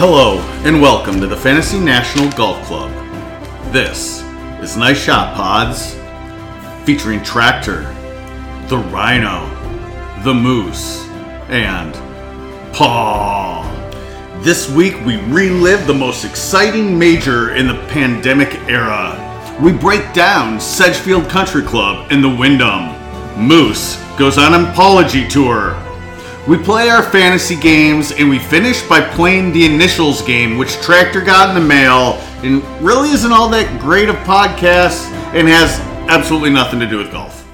Hello, and welcome to the Fantasy National Golf Club. This is Nice Shot Pods, featuring Tractor, the Rhino, the Moose, and Paul. This week we relive the most exciting major in the pandemic era. We break down Sedgefield Country Club and the Wyndham. Moose goes on an apology tour. We play our fantasy games and we finish by playing the initials game, which Tractor got in the mail and really isn't all that great of podcast and has absolutely nothing to do with golf.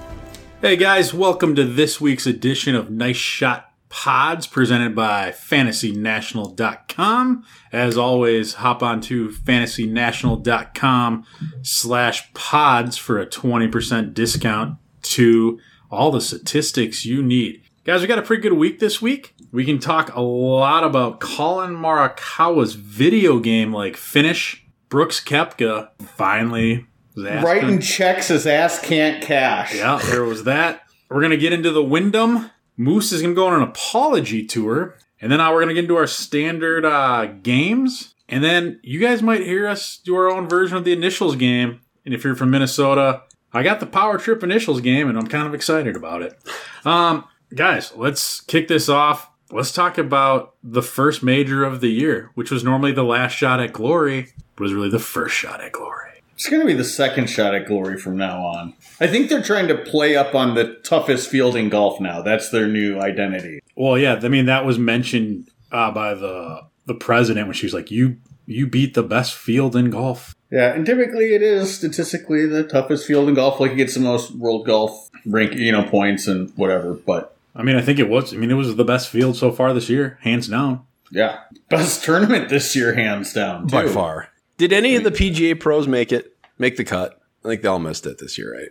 Hey guys, welcome to this week's edition of Nice Shot Pods presented by FantasyNational.com. As always, hop on to FantasyNational.com slash pods for a 20% discount to all the statistics you need. Guys, we got a pretty good week this week. We can talk a lot about Collin Morikawa's video game like finish. Brooks Koepka finally Writing checks his ass can't cash. yeah, there was that. We're gonna get into the Wyndham. Moose is gonna go on an apology tour, and then uh, we're gonna get into our standard uh, games, and then you guys might hear us do our own version of the initials game. And if you're from Minnesota, I got the Power Trip initials game, and I'm kind of excited about it. Um, guys, let's kick this off. Let's talk about the first major of the year, which was normally the last shot at glory, but was really the first shot at glory. It's going to be the second shot at glory from now on. I think they're trying to play up on the toughest field in golf now. That's their new identity. Well, yeah, I mean that was mentioned uh, by the the president when she was like, "You you beat the best field in golf." Yeah, and typically it is statistically the toughest field in golf. Like it gets the most world golf rank, you know, points and whatever. But I mean, I think it was. I mean, it was the best field so far this year, hands down. yeah, best tournament this year, hands down. by far. Did any of the PGA pros make it? Make the cut? I think they all missed it this year, right?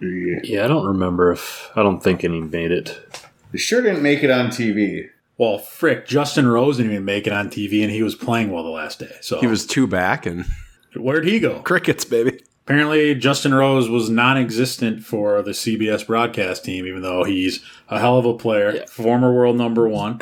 Yeah. Yeah, I don't remember if I don't think any made it. They sure didn't make it on TV. Well, frick, Justin Rose didn't even make it on TV, and he was playing well the last day. So He was two back and where'd he go? crickets, baby. Apparently, Justin Rose was non-existent for the CBS broadcast team, even though he's a hell of a player, Yeah. former world number one,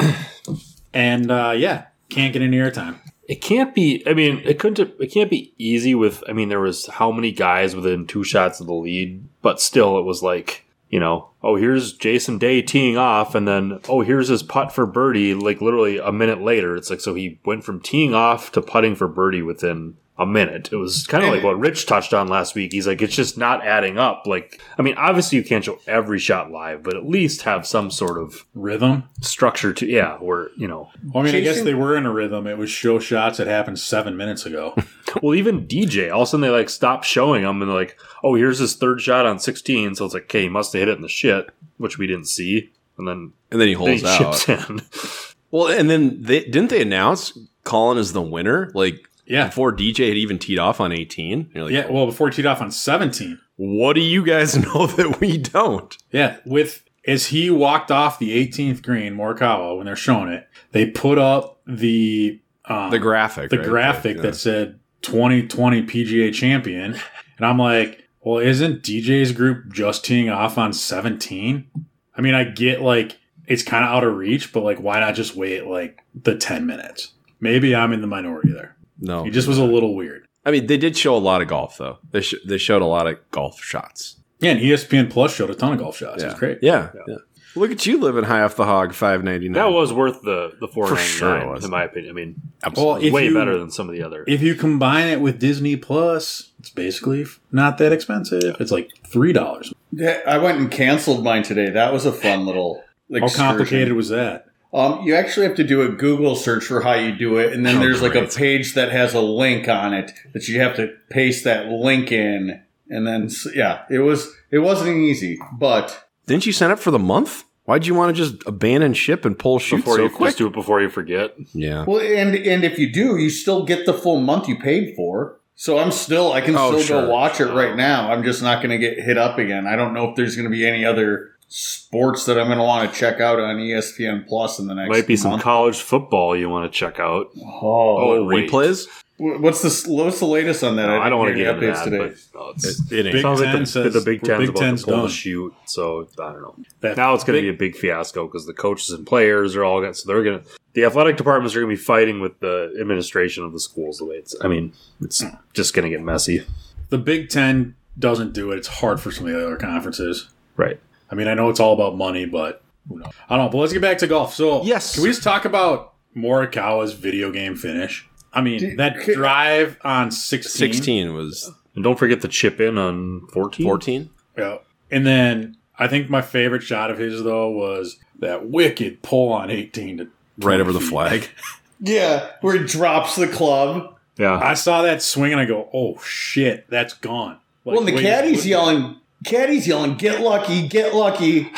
and uh, yeah, can't get any airtime. It can't be. I mean, it couldn't. It can't be easy with. I mean, there was how many guys within two shots of the lead, but still, it was like you know, oh, here's Jason Day teeing off, and then oh, here's his putt for birdie. Like literally a minute later, it's like so he went from teeing off to putting for birdie within a minute. It was kind of like what Rich touched on last week. He's like, it's just not adding up. Like, I mean, obviously you can't show every shot live, but at least have some sort of Rhythm. structure to yeah, where you know Well, I mean, I guess they were in a rhythm. It was show shots that happened seven minutes ago. Well, even DJ, all of a sudden they like stop showing them and they're like, oh, here's his third shot on 16. So it's like, okay, he must have hit it in the shit, which we didn't see. And then, And then he then he holds out. chips in. Well, and then they didn't they announce Collin is the winner like Yeah. before DJ had even teed off on 18? You're like, Yeah, well, before he teed off on 17. what do you guys know that we don't? Yeah, with as he walked off the 18th green, Morikawa, when they're showing it, they put up the um, The graphic, the right? graphic Yeah. that said 2020 PGA champion, and I'm like, well, isn't DJ's group just teeing off on 17? I mean, I get like it's kind of out of reach, but like, why not just wait like the 10 minutes? Maybe I'm in the minority there. No. he just was a little weird. I mean, they did show a lot of golf though. They sh- they showed a lot of golf shots. Yeah, and ESPN Plus showed a ton of golf shots. It was great. Yeah, yeah. Look at you living high off the hog, five ninety nine. that was worth the, the For sure 499 in my opinion. I mean, Well, way you- better than some of the other. If you combine it with Disney Plus, it's basically not that expensive. It's like three dollars. Yeah, I went and canceled mine today. That was a fun little. How excursion. complicated was that? Um, you actually have to do a Google search for how you do it, and then Oh, there's like a page that has a link on it that you have to paste that link in, and then yeah, it was it wasn't easy, but Didn't you sign up for the month? Why'd you want to just abandon ship and pull shoot before so you quick? just do it before you forget. yeah. well, and and if you do, you still get the full month you paid for. So I'm still I can Oh, still sure. go watch it right now. I'm just not going to get hit up again. I don't know if there's going to be any other sports that I'm going to want to check out on ESPN Plus in the next. Might be some college football you want to check out. Oh, Oh, replays? What's the what's the latest on that? No, I don't want to get into the that. updates But, no, it's, It ain't. Big sounds like the, says the Big we're Ten's Big about Ten's to pull done. the shoot. So I don't know. That Now it's going to be a big fiasco because the coaches and players are all going. So they're going to the athletic departments are going to be fighting with the administration of the schools. The way it's, I mean, it's just going to get messy, The Big Ten doesn't do it. It's hard for some of the other conferences. right? I mean, I know it's all about money, but who knows? I don't know. But let's get back to golf. So, Yes. can we just talk about Morikawa's video game finish? I mean, that could, drive on 16. 16 was And don't forget the chip in on fourteen. 14. Yeah. And then I think my favorite shot of his, though, was that wicked pull on 18 to Right over the flag. Yeah, where he drops the club. Yeah, I saw that swing and I go, oh shit, that's gone. Like, well, and the wait, caddy's yelling, caddy's yelling, get lucky, get lucky.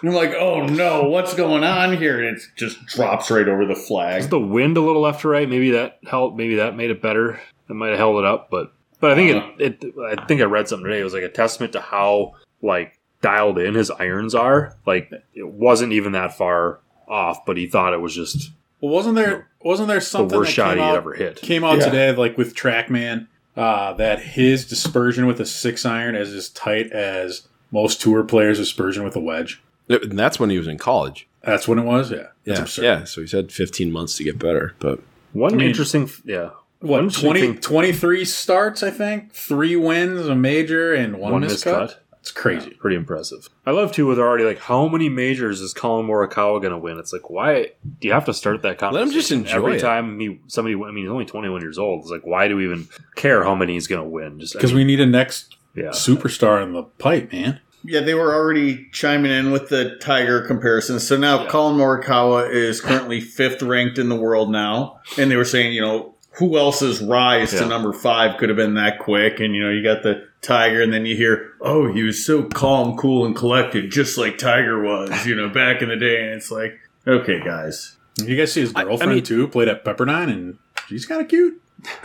And I'm like, oh no, what's going on here? And it just drops right over the Is flag. the wind a little left to right? Maybe that helped. Maybe that made it better. That might have held it up, but but I think Uh-huh. it, it. I think I read something today. It was like a testament to how like dialed in his irons are. Like it wasn't even that far off, but he thought it was just Well, wasn't there wasn't there the something worst that shot he'd ever hit. came out Yeah. today, like with TrackMan, uh, that his dispersion with a six iron is as tight as most tour players' dispersion with a wedge. And that's when he was in college. That's when it was. Yeah, that's Yeah, absurd. yeah. So he's had 15 months to get better. But One I mean- interesting, yeah. What, One 20, 23 starts, I think? Three wins, a major, and one, One miscut? miscut. It's crazy. Pretty impressive. I love too. With already like, how many majors is Collin Morikawa going to win? It's like, why do you have to start that Let him just enjoy every it. time he somebody? I mean, he's only twenty one years old. It's like, why do we even care how many he's going to win? Just I Because mean, we need a next yeah, superstar in the pipe, man. Yeah, they were already chiming in with the Tiger comparison. So now Collin Morikawa is currently fifth ranked in the world now. And they were saying, you know, who else's rise Yeah. to number five could have been that quick? And, you know, you got the Tiger, and then you hear, oh, he was so calm, cool, and collected, just like Tiger was, you know, back in the day. And it's like, okay, guys. You guys see his I- I girlfriend, mean- too, played at Pepperdine, and she's kind of cute.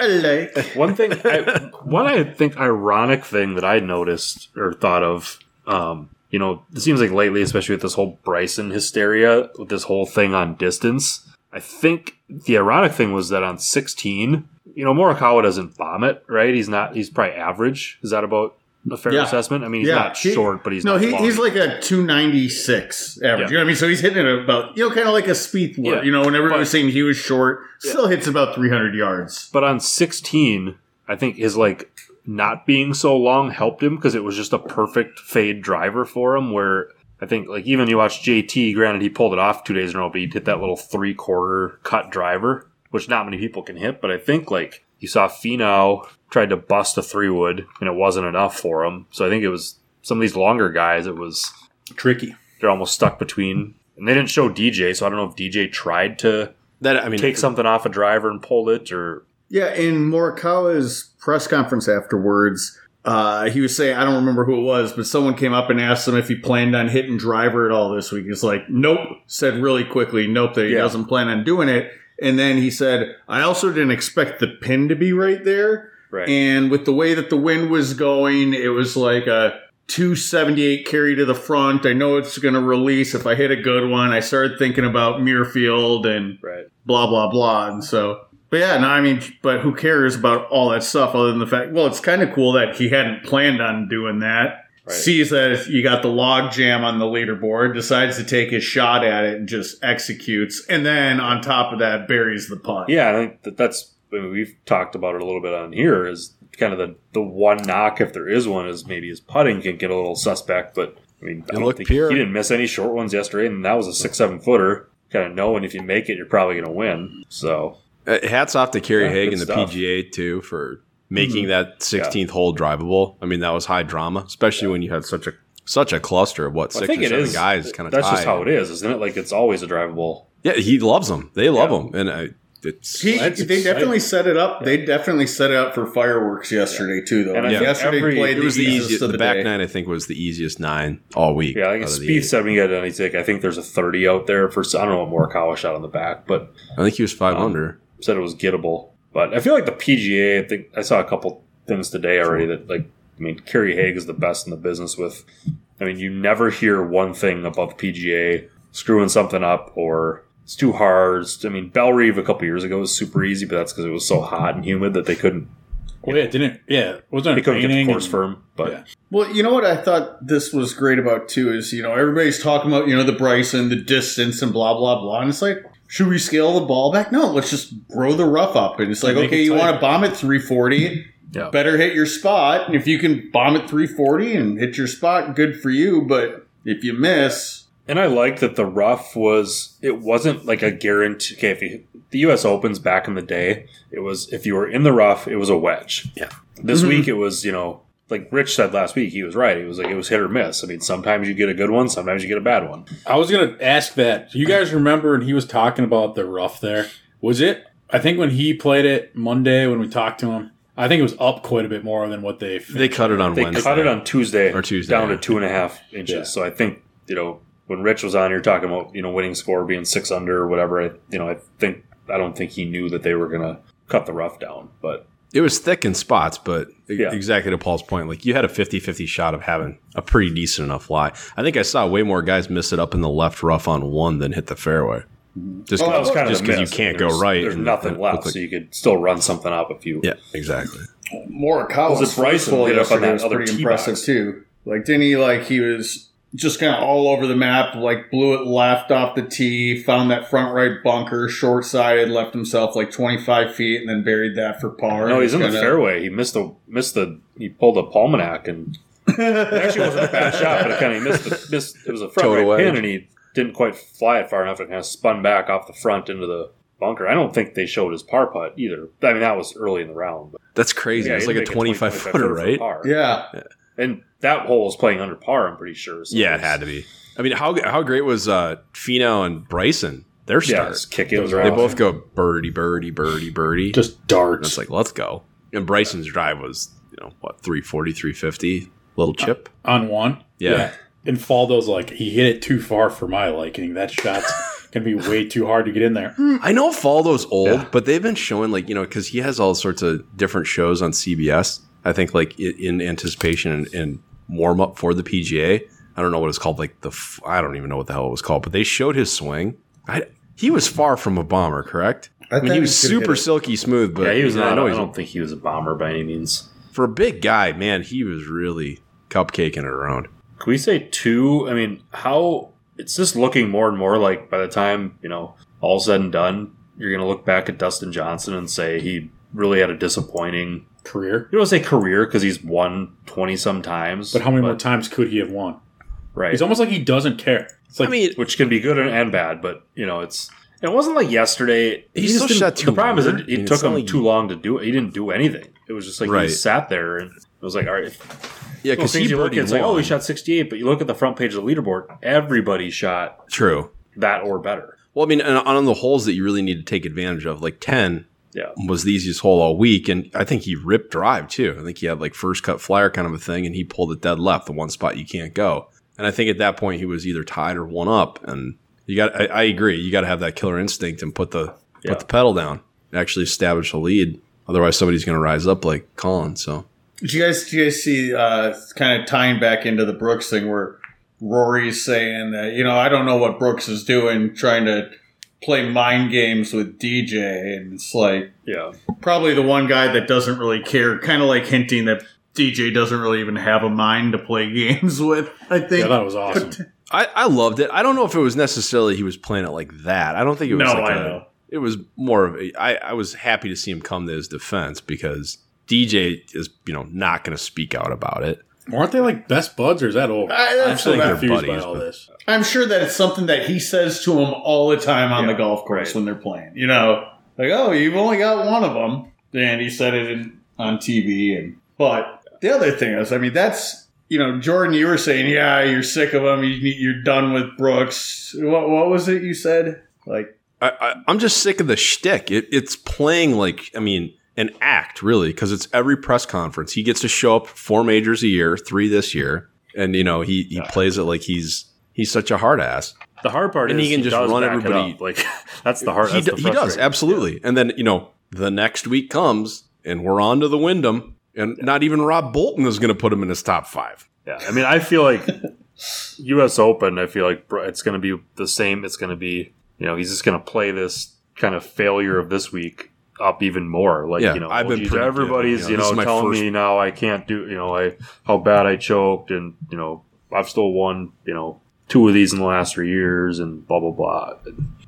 I like. one thing, I, one I think ironic thing that I noticed or thought of, um, you know, it seems like lately, especially with this whole Bryson hysteria, with this whole thing on distance. I think the ironic thing was that on 16, you know, Morikawa doesn't bomb it, right? He's not. He's probably average. Is that about a fair Yeah. assessment? I mean, he's Yeah, not he- short, but he's no, not he, he's like a 296 average. Yeah. You know what I mean? So he's hitting it about, you know, kind of like a speed Yeah. You know, when was saying he was short, still hits about 300 yards. But on 16, I think his like not being so long helped him because it was just a perfect fade driver for him. Where I think like even you watch JT, granted he pulled it off two days in a row, but he hit that little three quarter cut driver, which not many people can hit. But I think like you saw Finau tried to bust a three wood and it wasn't enough for him. So I think it was some of these longer guys. It was Tricky. they're almost stuck between. And they didn't show DJ, so I don't know if DJ tried to that, I mean, take something off a driver and pull it, or Yeah, in Morikawa's press conference afterwards, uh, he was saying, I don't remember who it was, but someone came up and asked him if he planned on hitting driver at all this week. He's like, nope. Said really quickly, nope, that he Yeah. doesn't plan on doing it. And then he said, I also didn't expect the pin to be right there. right. And with the way that the wind was going, it was like a 278 carry to the front. I know it's going to release if I hit a good one. I started thinking about Muirfield and right. blah, blah, blah. And so, but yeah, no, I mean, but who cares about all that stuff other than the fact, well, it's kind of cool that he hadn't planned on doing that. Right. Sees that you got the log jam on the leaderboard, decides to take his shot at it and just executes. And then on top of that, buries the putt. Yeah, I think that that's I mean, we've talked about it a little bit on here. Is kind of the the one knock, if there is one, is maybe his putting can get a little suspect. But I mean, I don't look think pure. he didn't miss any short ones yesterday, and that was a six seven footer. Kind of knowing if you make it, you're probably going to win. So hats off to Kerry Yeah, Haigh and the stuff. PGA too for making that 16th hole drivable. I mean, that was high drama, especially when you had such a such a cluster of what I six think or it seven is. guys kind of. That's just how it is, isn't it? Like it's always a drivable. Yeah, he loves them. They love Yeah. them, and I, it's He, That's they exciting. definitely set it up. They definitely set it up for fireworks yesterday too, though. And I think yesterday every- played it was the easiest easiest. The, the, back day. nine, I think, was the easiest nine all week. Yeah, I think out it's of Speed eight. said when you get done, he's I think there's a thirty out there for. I don't know what Morikawa shot on the back, but I think he was five Um, under. Said it was gettable. But I feel like the PGA. I think I saw a couple things today already that like. I mean, Kerry Haigh is the best in the business with. I mean, you never hear one thing about the PGA screwing something up or it's too hard. I mean, Bellerive a couple years ago was super easy, but that's because it was so hot and humid that they couldn't Well, yeah, it didn't. Yeah, it wasn't He it couldn't get the raining course and- firm, but Yeah. Well, you know what I thought this was great about too is you know everybody's talking about you know the Bryson, the distance, and blah blah blah, and it's like should we scale the ball back? No, let's just grow the rough up, and it's like Make okay, it you want to bomb at 340, Yeah. better hit your spot, and if you can bomb at 340 and hit your spot, good for you. But if you miss, And I like that the rough was it wasn't like a guarantee. Okay, if you, the U.S. Opens back in the day, it was if you were in the rough, it was a wedge. Yeah. This Mhm. week it was you know like Rich said last week, he was right. He was like it was hit or miss. I mean, sometimes you get a good one, sometimes you get a bad one. I was gonna ask that. Do you guys remember when he was talking about the rough there? Was it? I think when he played it Monday when we talked to him, I think it was up quite a bit more than what they. They cut it on They Wednesday. cut it on Tuesday Or Tuesday, down yeah. to two and a half inches. Yeah. So I think you know when Rich was on here talking about you know winning score being six under or whatever. I, you know I think I don't think he knew that they were gonna cut the rough down, but It was thick in spots, but Yeah. exactly to Paul's point, like you had a 50-50 shot of having a pretty decent enough lie. I think I saw way more guys miss it up in the left rough on one than hit the fairway. Just that was kind of because you can't go right. There's and- nothing and left, like- so you could still run something up if you. yeah, exactly. Morikawa's Was it Bryson first hole hit up on yesterday that was other pretty impressive box? too. Like, didn't he? Like, he was just kind of all over the map. Like, blew it left off the tee, found that front right bunker, short sided, left himself like twenty five feet, and then buried that for par. No, he's in the Kinda- fairway. He missed the missed the. He pulled a Palmanac and it actually wasn't a bad shot, but it kind of missed the missed. It was a front Total right pin, and he didn't quite fly it far enough. It kind of spun back off the front into the bunker. I don't think they showed his par putt either. I mean, that was early in the round. But That's crazy. yeah, it's he like a didn't make 25 footer, right? par. Yeah, and that hole was playing under par. I'm pretty sure. So Yeah, it had to be. I mean, how how great was uh Finau and Bryson? Their start. his kick ins They they both go birdie, birdie, birdie, birdie. just And darts. it's like, let's go. And Bryson's drive was, you know, what, 340, 350? Little chip? on one. Yeah. And Faldo's like he hit it too far for my liking. That shot's gonna be way too hard to get in there. I know Faldo's old, Yeah. but they've been showing, like, you know, because he has all sorts of different shows on CBS. I think, like, in anticipation and, and warm up for the PGA. I don't know what it's called. Like, the, I don't even know what the hell it was called, but they showed his swing. I, he was far from a bomber, correct? I, mean, he was super silky smooth, but yeah, he was not. I know I he's don't think he was a bomber by any means. for a big guy, man, he was really cupcaking it around. Can we say two? I mean, how it's just looking more and more like by the time you know all said and done, you're going to look back at Dustin Johnson and say he really had a disappointing. Career. You don't say career because he's won twenty some times, But how many more times could he have won? Right, It's almost like he doesn't care. It's like I mean, which can be good and bad, but you know it's. It wasn't like yesterday. He just still didn't- shot too The problem is it, it took him like- too long to do it. He didn't do anything. It was just like Right. he sat there and it was like, all right, yeah, because things he you look at, it's like, oh, one. he shot 68, but you look at the front page of the leaderboard, everybody shot True. that or better. Well, I mean, and on the holes that you really need to take advantage of, like 10 Yeah. was the easiest hole all week. And I think he ripped drive too. I think he had like first cut flyer kind of a thing and he pulled it dead left, the one spot you can't go. And I think at that point he was either tied or one up. And you got, I, I agree, you got to have that killer instinct and put the, Yeah. put the pedal down, actually establish a lead. Otherwise, somebody's going to rise up like Collin. So Did you guys, did you guys see, uh, kind of tying back into the Brooks thing where Rory's saying that, you know, I don't know what Brooks is doing, trying to play mind games with DJ. And it's like, Yeah. probably the one guy that doesn't really care, kind of like hinting that DJ doesn't really even have a mind to play games with, I think. yeah, that was awesome. I, I loved it. I don't know if it was necessarily he was playing it like that. I don't think it was No, like I a- know. It was more of a. I, I was happy to see him come to his defense because DJ is you know not going to speak out about it. Aren't they like best buds or is that over? I- I'm that's still what I- confused by all this. I'm sure that it's something that he says to him all the time on Yeah, the golf course right. when they're playing. You know, like, oh, you've only got one of them. And he said it in, on TV. And But the other thing is, I mean, that's, you know, Jordan, you were saying, yeah, you're sick of him. You, you're done with Brooks. What, what was it you said? Like, I, I, I'm just sick of the shtick. It, it's playing like I mean an act really because it's every press conference he gets to show up four majors a year, three this year, and you know he he plays it like he's he's such a hard ass. The hard part And is he can just does run everybody- Like that's the hard. he, that's do- the he does frustrating- absolutely. And then you know the next week comes and we're on to the Wyndham, and not even Rob Bolton is going to put him in his top five. Yeah, I mean, I feel like U.S. Open. I feel like it's going to be the same. It's going to be, you know, he's just going to play this kind of failure of this week up even more. Like Yeah, you know, I've oh, been geez, pretty good. everybody's You know, you know telling first- me now I can't do you know I how bad I choked and you know I've still won you know two of these in the last three years and blah blah blah.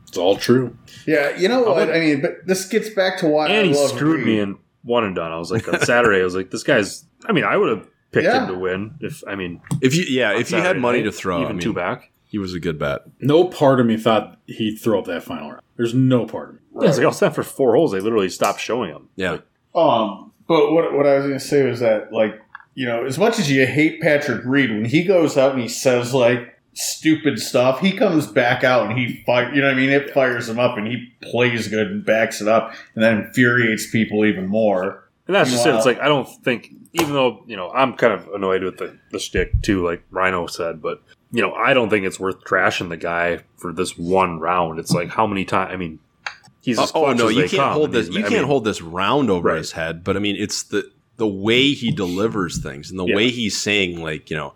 It's all true. Yeah, you know what? I mean, but this gets back to why and I he love screwed Reed. me in one and done. I was like on Saturday, I was like, this guy's. I mean, I would have picked Yeah. him to win if I mean If you yeah, on if you had money to throw, even I mean, two back. he was a good bet. No part of me thought he'd throw up that final round. There's no part of me. Yeah, it's like I was set for four holes. They literally stopped showing him. Yeah. Um, but what what I was going to say was that like you know as much as you hate Patrick Reed when he goes out and he says like stupid stuff, he comes back out and he fire. You know what I mean? It fires him up and he plays good and backs it up and then infuriates people even more. And that's just it. It's like I don't think, even though you know, I'm kind of annoyed with the the shtick too, like Rhino said. But you know, I don't think it's worth trashing the guy for this one round. It's like how many times? I mean, he's as oh, oh no, as you can't come, hold this. You I can't hold this round over Right. his head. But I mean, it's the the way he delivers things and the Yeah. way he's saying like you know.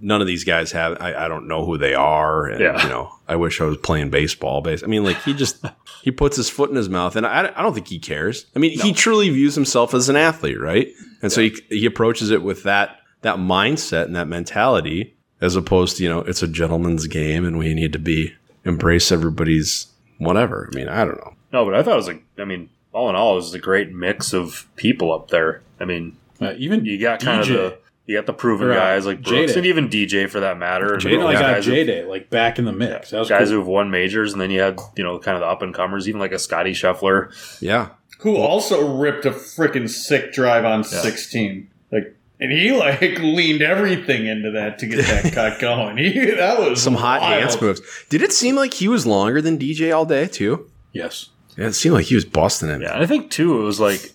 None of these guys have. I, I don't know who they are, and Yeah. you know. I wish I was playing baseball. Base. I mean, like he just he puts his foot in his mouth, and I, I don't think he cares. I mean, he truly views himself as an athlete, right? And so he, he approaches it with that that mindset and that mentality, as opposed to you know, it's a gentleman's game, and we need to be embrace everybody's whatever. I mean, I don't know. No, but I thought it was like, I mean, all in all, it was a great mix of people up there. I mean, Uh, even you got kind DJ. of the you got the proven Or, uh, guys like Brooks J-Day. and even DJ for that matter. and Jay those like got J Day like back in the mix. That was guys cool. who've won majors, and then you had you know kind of the up and comers, even like a Scotty Scheffler. Yeah, Who also ripped a freaking sick drive on 16. Like and he like leaned everything into that to get that cut going. He, that was some hot wild. dance moves. Did it seem like he was longer than DJ all day too? yes. Yeah, it seemed like he was busting him. Yeah, I think too it was like.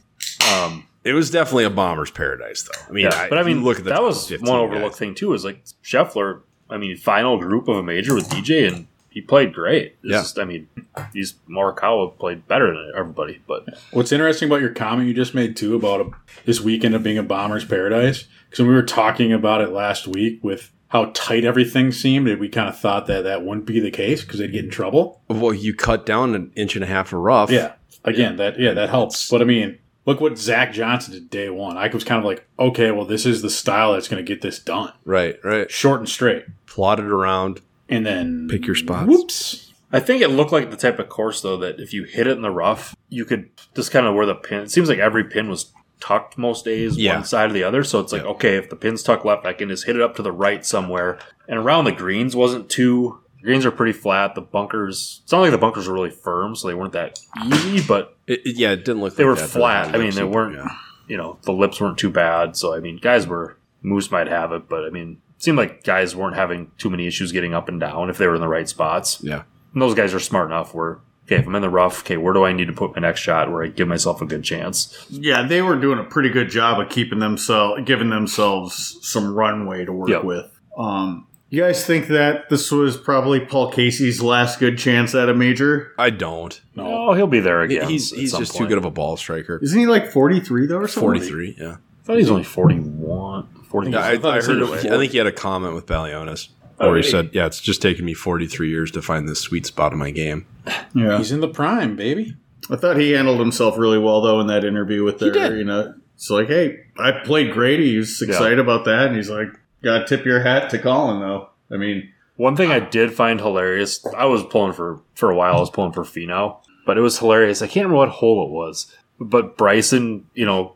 um It was definitely a bomber's paradise, though. I mean, Yeah, but I mean, look at the that was one overlooked guys. thing too. Is like Scheffler. I mean, final group of a major with DJ, and he played great. It's Yeah. just, I mean, these Morikawa played better than everybody, but What's interesting about your comment you just made too about a, this weekend of being a bomber's paradise? Because when we were talking about it last week with how tight everything seemed, and we kind of thought that that wouldn't be the case because they'd get in trouble. Well, you cut down an inch and a half of rough. Yeah, again, that yeah, that helps. But I mean, look what Zach Johnson did day one. I was kind of like, okay, well, this is the style that's going to get this done, Right, right. short and straight, Plotted around. and then Pick your spots. Whoops. I think it looked like the type of course though that if you hit it in the rough, you could just kind of where the pin. It seems like every pin was tucked most days, Yeah. one side or the other. So it's like okay, if the pin's tucked left, I can just hit it up to the right somewhere. And around the greens wasn't too. Greens are pretty flat. The bunkers. It's not like the bunkers were really firm, so they weren't that easy. But It, it- yeah, it didn't look. They like were that. flat. I mean, they weren't- yeah. you know the lips weren't too bad. So I mean, guys were Moose might have it, but I mean, it seemed like guys weren't having too many issues getting up and down if they were in the right spots. Yeah. And those guys are smart enough where, okay, if I'm in the rough, okay, where do I need to put my next shot where I give myself a good chance? Yeah, they were doing a pretty good job of keeping themselves, giving themselves some runway to work Yep. with. Um, you guys think that this was probably Paul Casey's last good chance at a major? I don't. No, Oh, he'll be there again. he's he's some just too good of a ball striker. Isn't he like forty three though, or something? Forty three. Yeah. I thought he's only 41. 40 Yeah, I, thought I he heard. it I think he had a comment with Balionis Oh, where he did he? said, "Yeah, it's just taken me forty three years to find this sweet spot in my game." Yeah, he's in the prime, baby. I thought he handled himself really well though in that interview with their. You know, it's like, hey, I played great. He's excited about that, and he's like, "Got to tip your hat to Collin though." I mean, One thing I did find hilarious, I was pulling for for a while. I was pulling for Finau, but it was hilarious. I can't remember what hole it was, but Bryson, you know, p-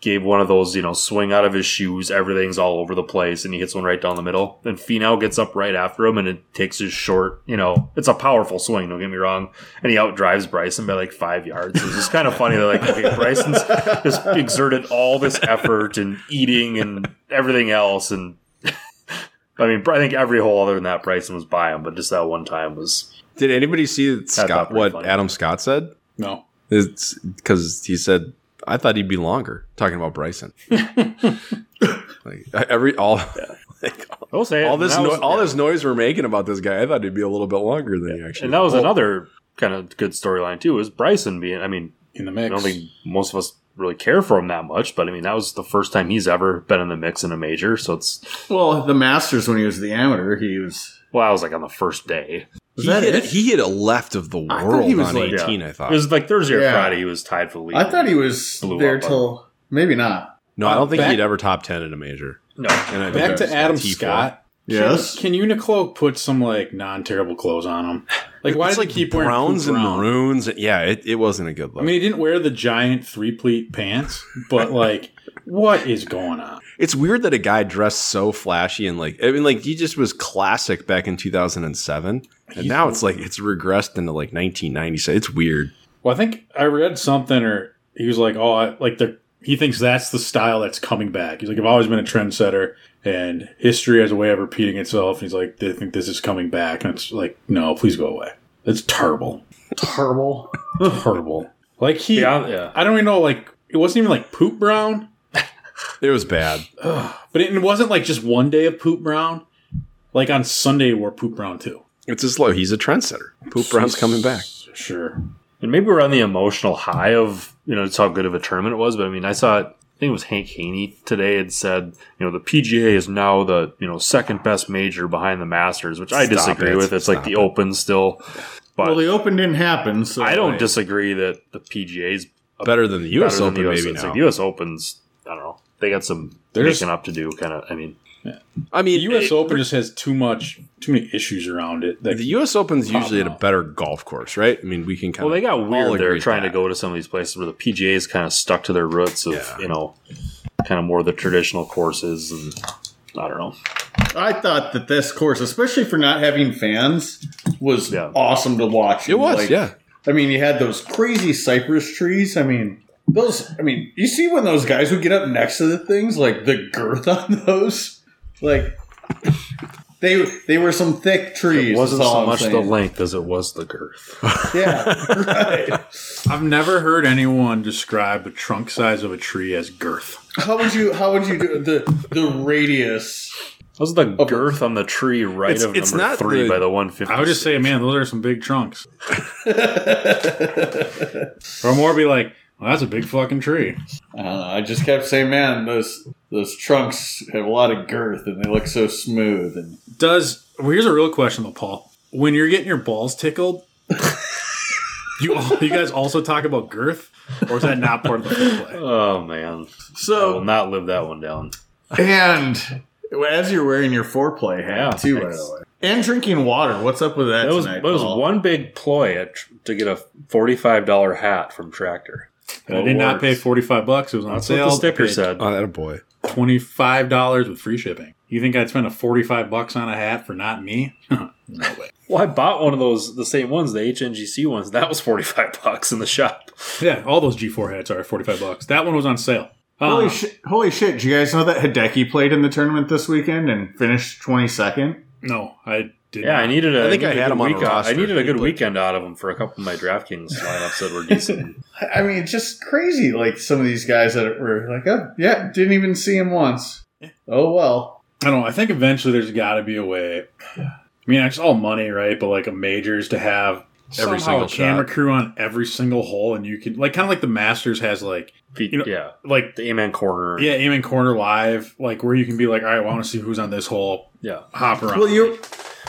gave one of those, you know, swing out of his shoes. Everything's all over the place, and he hits one right down the middle. Then Finau gets up right after him, and it takes his short. You know, it's a powerful swing. Don't get me wrong, and he outdrives Bryson by like five yards. It's just kind of funny. They're like, okay, Bryson's just exerted all this effort and eating and everything else, and I mean, I think every hole other than that, Bryson was by him, but just that one time was. Did anybody see Scott what funny. Adam Scott said? No, It's because he said I thought he'd be longer. Talking about Bryson. like every all like, I will say all this that no, was- all yeah. this noise we're making about this guy, I thought he'd be a little bit longer than he actually. and that was is. another kind of good storyline too. Was Bryson being? I mean, in the mix. I mix. don't think most of us really care for him that much, but I mean, that was the first time he's ever been in the mix in a major, so it's well, the Masters when he was the amateur, he was Well, I was like on the first day. Was he, that hit, it? he hit a left of the world he was on like- 18, I thought. It was like Thursday or Yeah. Friday. He was tied for the lead. I thought he was there up on- till maybe not. no, I don't think back- he'd ever top 10 in a major. no. And I Back to Adam T4. Scott. Yes. Can, can Uniqlo put some like non-terrible clothes on him? Like why it's like he keep wearing browns and brown? maroons. Yeah, it, it wasn't a good look. I mean, he didn't wear the giant three-pleat pants, but like, what is going on? it's weird that a guy dressed so flashy and like, I mean, like he just was classic back in 2007. And now it's like, it's regressed into like 1990. It's weird. Well, I think I read something, or he was like, "Oh, I, like the he thinks that's the style that's coming back." He's like, "I've always been a trendsetter, and history has a way of repeating itself." And he's like, "They think this is coming back," and it's like, "No, please go away. It's terrible, Terrible. terrible." Like he, Yeah, yeah. I don't even know. Like it wasn't even like poop brown, It was bad. but it, it wasn't like just one day of poop brown. Like on Sunday, he wore poop brown too. It's just low. He's a trendsetter. Poop Brown's coming back. Sure. And maybe we're on the emotional high of, you know, it's how good of a tournament it was. But I mean, I saw it, I think it was Hank Haney today had said, you know, the PGA is now the, you know, second best major behind the Masters, which I Stop disagree it. with. It's like the it. Open still. But Well, the Open didn't happen, so I don't Right. disagree that the PGA is Better than the U.S. Open, the US. maybe It's now. like the US Open's, I don't know. They got some There's- making up to do, kind of. I mean, I mean, The mean, U.S. it- Open just has too much, too many issues around it. That the U.S. Open's Pop usually at a better golf course, right? I mean, we can kind well, of they got weird. They're with trying to go to some of these places where the PGA is kind of stuck to their roots of, Yeah. you know, kind of more the traditional courses. And I don't know. I thought that this course, especially for not having fans, was Yeah. awesome to watch. It was, Like, yeah. I mean, you had those crazy cypress trees. I mean, those. I mean, you see when those guys would get up next to the things, like the girth on those, like they they were some thick trees. It wasn't is so I'm much the length as it was the girth. Yeah, right. I've never heard anyone describe the trunk size of a tree as girth. How would you How would you do the the radius? What's the girth on the tree right It's- of it's number not three the- by the 150? I would just say, man, those are some big trunks. or more be like, well, that's a big fucking tree. I don't know. I just kept saying, man, those those trunks have a lot of girth and they look so smooth. And Does well, here's a real question though, Paul. When you're getting your balls tickled, you all, you guys also talk about girth, or is that not part of the foreplay? Oh man, so I will not live that one down. and as you're wearing your foreplay hat Yeah, too, by the way, and drinking water. What's up with that, That was tonight? that was Paul? one big ploy at, to get a forty-five dollar hat from Tractor. I did not pay forty five bucks. It was on That's sale. what the sticker said. Oh, that a boy. Twenty five dollars with free shipping. You think I'd spend a forty five bucks on a hat for not me? no way. Well, I bought one of those, the same ones, the HNGC ones. That was forty-five bucks in the shop. Yeah, all those G four hats are forty five bucks. That one was on sale. Holy Uh, shit! Holy shit! Did you guys know that Hideki played in the tournament this weekend and finished twenty second? no, I did. Yeah, not. I needed a. I think I needed had a him good on week out- roster. I needed a good weekend out of them for a couple of my DraftKings lineups that were decent. I mean, it's just crazy. Like some of these guys that were like, oh, yeah, didn't even see him once. Oh well. I don't know. I think eventually there's got to be a way. I mean, it's all money, right? But like a majors to have Every somehow single a camera shot. crew on every single hole, and you can like kind of like the Masters has like Feet- You know- yeah, like the Amen corner. yeah, Amen corner live, like where you can be like, all right, well, I want to see who's on this hole. yeah. Hop around. Well, you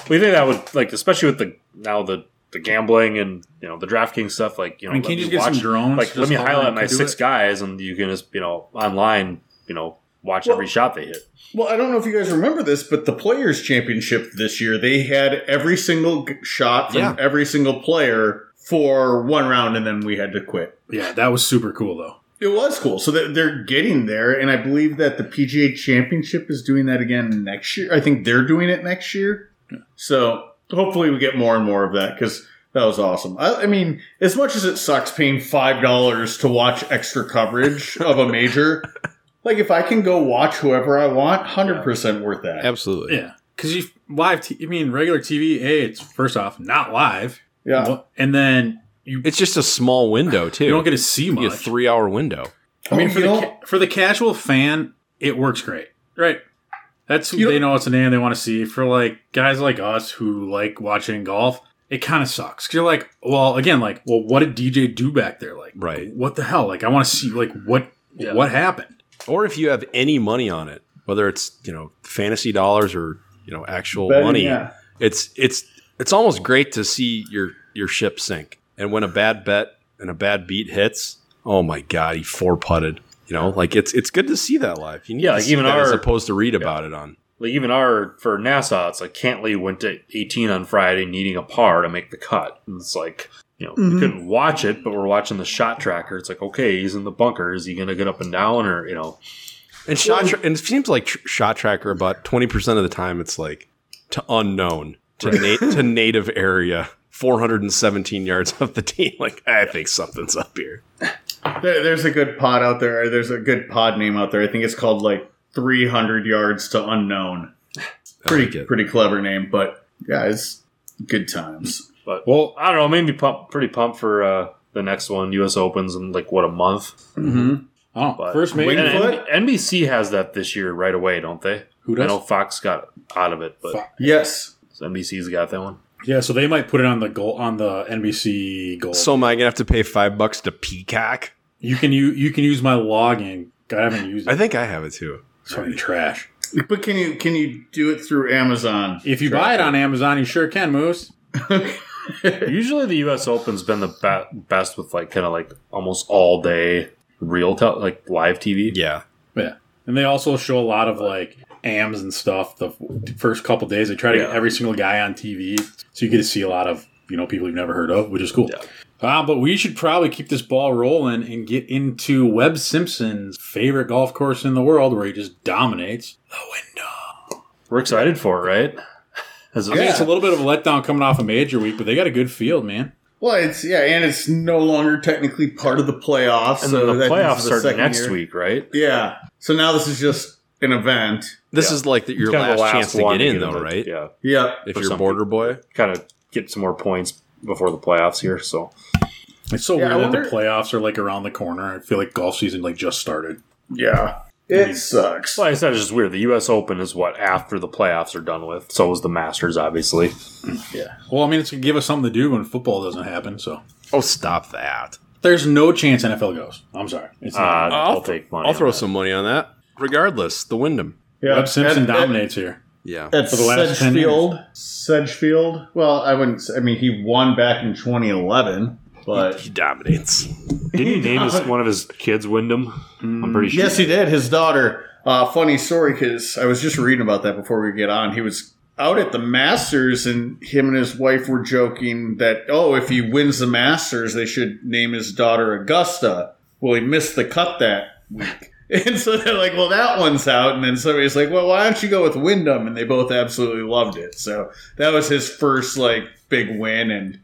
We think that would like, especially with the now the the gambling and you know the DraftKings stuff. Like you know, I mean, can let you me just get some drones? Like, let me highlight my six it? guys, and you can just you know online, you know, watch every shot they hit. Well, I don't know if you guys remember this, but the Players Championship this year, they had every single shot from Yeah. every single player for one round, and then we had to quit. Yeah, that was super cool though. It was cool. So they're getting there, and I believe that the PGA Championship is doing that again next year. I think they're doing it next year. So hopefully we get more and more of that because that was awesome. I, I mean, as much as it sucks paying five dollars to watch extra coverage of a major, like if I can go watch whoever I want, hundred percent worth that. Absolutely. Yeah, because you live. T- I mean, regular TV. A, it's first off not live. Yeah. And then you It's just a small window too. you don't get to see You get a three hour window. I mean, Oh, for the ca- for the casual fan, it works great, right? That's who You they know it's a name they want to see. For like guys like us who like watching golf, it kind of sucks. you you're like, well, again, like, well, what did DJ do back there? Like, Right. What the hell? Like, I want to see like what Yeah. what happened. Or if you have any money on it, whether it's you know fantasy dollars or you know actual Betting, money, yeah. it's it's it's almost great to see your your ship sink. And when a bad bet and a bad beat hits, oh my god, he four putted. You know, like it's it's good to see that live. You need Yeah, to like see even that as our- opposed to read about it on. Like even our for Nassau, it's like Cantlay went to 18 on Friday, needing a par to make the cut. And it's like you know we mm-hmm. couldn't watch it, but we're watching the shot tracker. It's like okay, he's in the bunker. Is he going to get up and down, or you know? And shot tra- and it seems like tr- shot tracker about twenty percent of the time it's like to unknown to na- to native area. 417 yards off the tee. Like, I think something's up here. There, there's a good pod out there. There's a good pod name out there. I think it's called like 300 yards to unknown. Pretty like pretty clever name, but yeah, it's good times. But well, I don't know. Maybe pump, pretty pumped for uh, the next one, U.S. Opens in like what a month. Mm-hmm. Oh, But first and, major. Winged Foot? NBC has that this year right away, don't they? Who does? I know Fox got out of it, but Fo- Yes. NBC's got that one. Yeah, so they might put it on the goal on the NBC goal. So am I gonna have to pay five bucks to Peacock? You can you you can use my login. I haven't used it. I think I have it too. it's fucking trash. But can you can you do it through Amazon? If you buy it on Amazon, you sure can, Moose. Usually, the U.S. Open's been the be- best with like kind of like almost all day real tel- like live TV. Yeah. Yeah, and they also show a lot of like AMs and stuff. The first couple days, they try to get every single guy on TV, so you get to see a lot of you know people you've never heard of, which is cool. Yeah. Uh, but we should probably keep this ball rolling and get into Webb Simpson's favorite golf course in the world, where he just dominates the window. We're excited for it, right? As I think it's a little bit of a letdown coming off a major week, but they got a good field, man. Well, it's yeah, and it's no longer technically part of the playoffs. and so the playoffs is the start next year. week, right? Yeah. So now this is just an event. This Yeah. is like the, your Kind of last, the chance to get in, in though, right? Yeah, Yeah. If For you're a border boy. kind of get some more points before the playoffs here. So It's so Yeah, I weird that the playoffs are like around the corner. I feel like golf season like just started. Yeah. It sucks. like I said, it's just weird. The U.S. Open is what after the playoffs are done with. So is the Masters, obviously. Yeah. Well, I mean, it's gonna give us something to do when football doesn't happen. So Oh, stop that. there's no chance NFL goes. I'm sorry. It's Uh, not. I'll, take money. I'll on throw that. some money on that. Regardless, the Wyndham. yeah. Webb Simpson At- at- dominates here. Yeah. At For the last 10 Sedgefield. Sedgefield. Well, I wouldn't. I mean, he won back in 2011, but He dominates. Didn't he name his, one of his kids Wyndham? I'm pretty sure. yes, he did. His daughter. Uh, funny story because I was just reading about that before we get on. He was out at the Masters, and him and his wife were joking that oh, if he wins the Masters, they should name his daughter Augusta. Well, he missed the cut that week. And so they're like, well, that one's out. And then somebody's like, well, why don't you go with Wyndham? And they both absolutely loved it. So that was his first, like, big win. And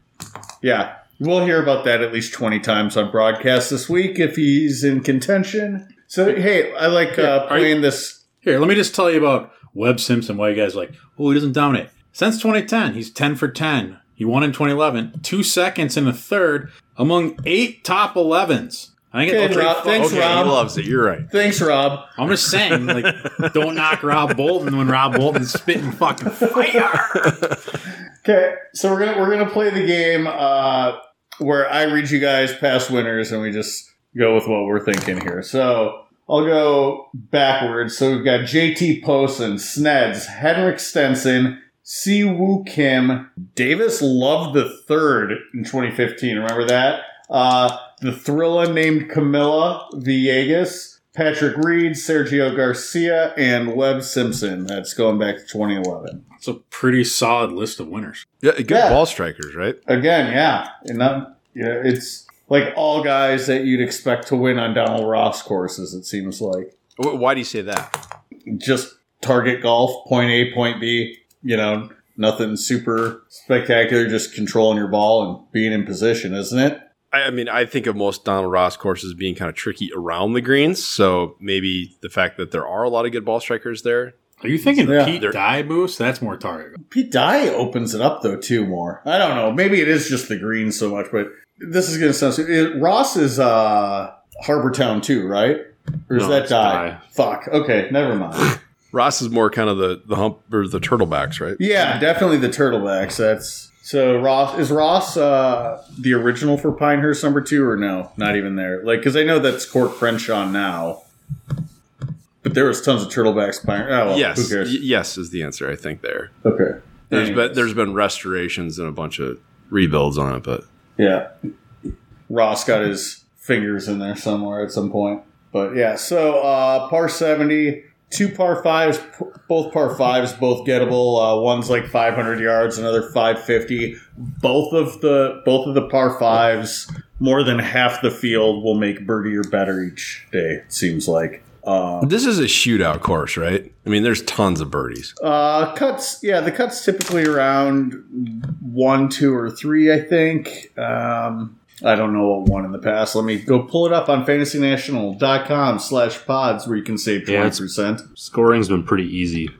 yeah, we'll hear about that at least 20 times on broadcast this week if he's in contention. So, hey, I like uh, are you- playing this. Here, let me just tell you about Webb Simpson. Why you guys like? Oh, he doesn't dominate. Since 2010, he's 10 for 10. He won in 2011, two seconds in the third among eight top 11s. I think Okay, it's Rob, thanks, Okay, Rob. he loves it. You're right. Thanks, Rob. I'm just saying, like, don't knock Rob Bolton when Rob Bolton's spitting fucking fire. Okay, so we're gonna we're gonna play the game uh, where I read you guys past winners and we just go with what we're thinking here. So I'll go backwards. So we've got JT Poston, Sneds, Henrik Stenson, Si Woo Kim, Davis Love the Third in 2015. Remember that? Uh, the Thrilla named Camilla Villegas, Patrick Reed, Sergio Garcia, and Webb Simpson. That's going back to 2011. It's a pretty solid list of winners. Yeah, good Yeah. ball strikers, right? Again, yeah, and not, yeah, it's like all guys that you'd expect to win on Donald Ross courses. It seems like Why do you say that? just target golf, point A, point B. You know, nothing super spectacular. Just controlling your ball and being in position, isn't it? I, I mean, I think of most Donald Ross courses being kind of tricky around the greens. So maybe the fact that there are a lot of good ball strikers there. Are you thinking Yeah. Pete They're- Dye boost? That's more target. Pete Dye opens it up though too more. I don't know. Maybe it is just the greens so much, but this is going to sound. stupid. It- Ross is uh, Harbor Town too, right? Or is No, that it's Dye? Dye. Fuck. Okay, never mind. Ross is more kind of the the hump or the turtlebacks, right? Yeah, definitely the turtlebacks. That's so Ross is Ross uh, the original for Pinehurst number two or no? Not even there. Like because I know that's Coore Crenshaw now, but there was tons of turtlebacks. Pine. Oh, well, yes, Who cares? Y- yes is the answer. I think there. okay. There's been there's been restorations and a bunch of rebuilds on it, but Yeah. Ross got his fingers in there somewhere at some point. But yeah, so uh, par 70, two par fives, both par fives, both gettable. Uh, one's like 500 yards, another 550. Both of the both of the par fives, more than half the field will make birdie or better each day. It seems like. Um, this is a shootout course, right? I mean, there's tons of birdies. uh, cuts, yeah, the cuts typically around one, two, or three, I think. Um, I don't know what one in the past. Let me go pull it up on fantasynational.com slash pods where you can save 20%. Scoring's been pretty easy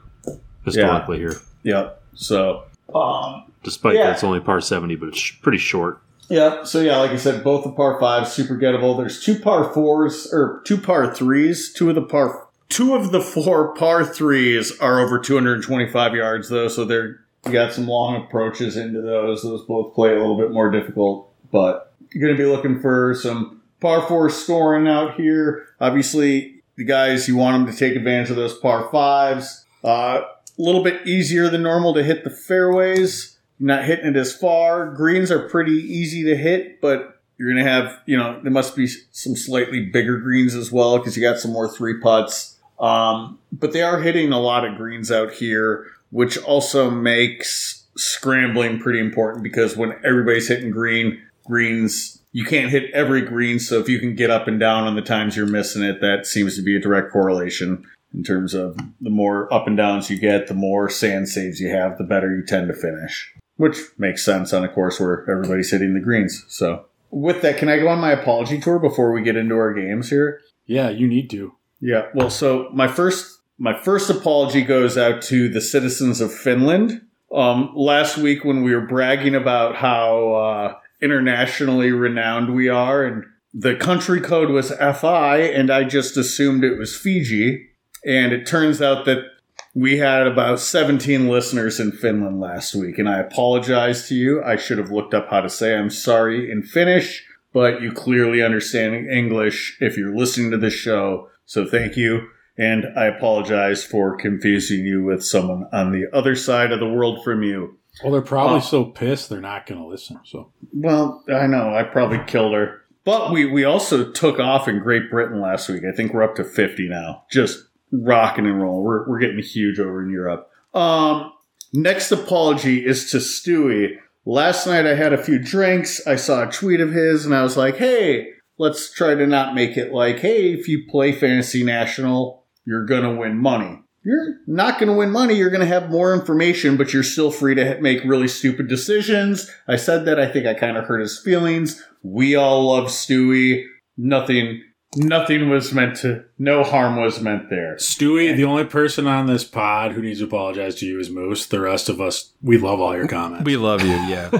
historically here, Yep. So, um, despite Yeah. that it's only par seventy, but it's pretty short. Yeah, so yeah, like I said, both the par fives super gettable. There's two par fours or two par threes. Two of the par two of the four par threes are over 225 yards though, so they're you got some long approaches into those. Those both play a little bit more difficult, but going to be looking for some par four scoring out here. Obviously, the guys you want them to take advantage of those par fives. Uh, a little bit easier than normal to hit the fairways not hitting it as far. Greens are pretty easy to hit, but you're going to have, you know, there must be some slightly bigger greens as well because you got some more three putts. Um, but they are hitting a lot of greens out here, which also makes scrambling pretty important because when everybody's hitting green, greens, you can't hit every green. So if you can get up and down on the times you're missing it, that seems to be a direct correlation in terms of the more up and downs you get, the more sand saves you have, the better you tend to finish which makes sense on a course where everybody's hitting the greens. So, with that, can I go on my apology tour before we get into our games here? Yeah, you need to. Yeah. Well, so my first my first apology goes out to the citizens of Finland. Um, last week when we were bragging about how uh, internationally renowned we are, and the country code was FI, and I just assumed it was Fiji, and it turns out that we had about 17 listeners in Finland last week, and I apologize to you. I should have looked up how to say I'm sorry in Finnish, but you clearly understand English if you're listening to this show. So thank you. And I apologize for confusing you with someone on the other side of the world from you. Well, they're probably so pissed they're not going to listen. So Well, I know I probably killed her. But we, we also took off in Great Britain last week. I think we're up to 50 now. Just rocking and rolling. We're, we're getting huge over in Europe. Um, next apology is to Stewie. Last night I had a few drinks. I saw a tweet of his and I was like, hey, let's try to not make it like, hey, if you play Fantasy National, you're going to win money. You're not going to win money. You're going to have more information, but you're still free to make really stupid decisions. I said that. I think I kind of hurt his feelings. We all love Stewie. Nothing, nothing was meant to, no harm was meant there. Stewie, the only person on this pod who needs to apologize to you is Moose. The rest of us, we love all your comments. We love you, yeah.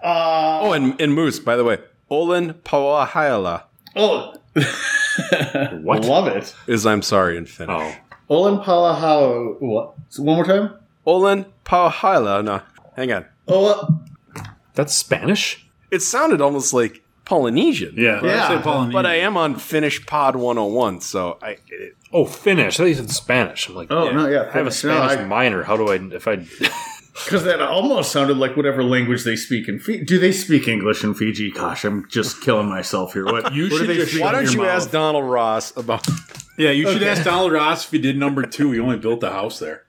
uh, oh, and, and Moose, by the way, Olin Pauahaila oh, What? love it. is I'm sorry in Finnish. Oh, Olin Palahau. What? One more time. Olin Pauahaila. No, hang on. Oh, that's Spanish. It sounded almost like Polynesian. yeah, Yeah. yeah. Say Polynesian. But I am on Finnish Pod 101, so I. It, Oh, Finnish. I thought you said Spanish. I'm like, oh Yeah. no, yeah. I have a Spanish minor. How do I? If I Because that almost sounded like whatever language they speak in Fiji. Do they speak English in Fiji? Gosh, I'm just killing myself here. What You what should they just why don't you mouth. ask Donald Ross about. yeah, you should Okay. ask Donald Ross if he did number two. He only built the house there.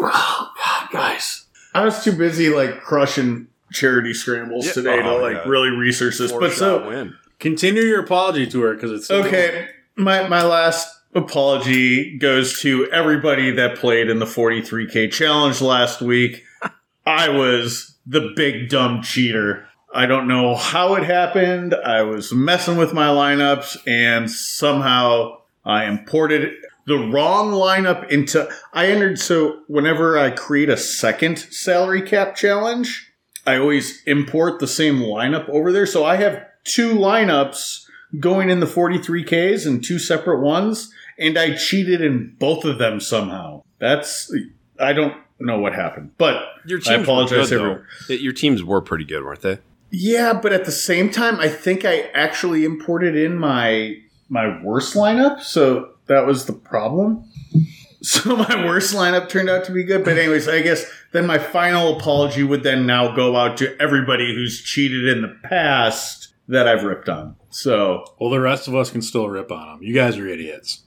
Oh, guys. I was too busy like crushing charity scrambles Yeah. today to Oh, like yeah. really research this. But so win. Continue your apology tour because it's okay, my my last apology goes to everybody that played in the 43k challenge last week. I was the big dumb cheater. I don't know how it happened. I was messing with my lineups and somehow I imported the wrong lineup into I entered so whenever I create a second salary cap challenge, I always import the same lineup over there. So I have two lineups going in the 43Ks and two separate ones, and I cheated in both of them somehow. That's I don't know what happened. But Your I teams apologize, were good, everyone. though. Your teams were pretty good, weren't they? yeah, but at the same time, I think I actually imported in my my worst lineup, so that was the problem. So my worst lineup turned out to be good. But anyways, I guess then my final apology would then now go out to everybody who's cheated in the past that I've ripped on. So Well, the rest of us can still rip on them. You guys are idiots.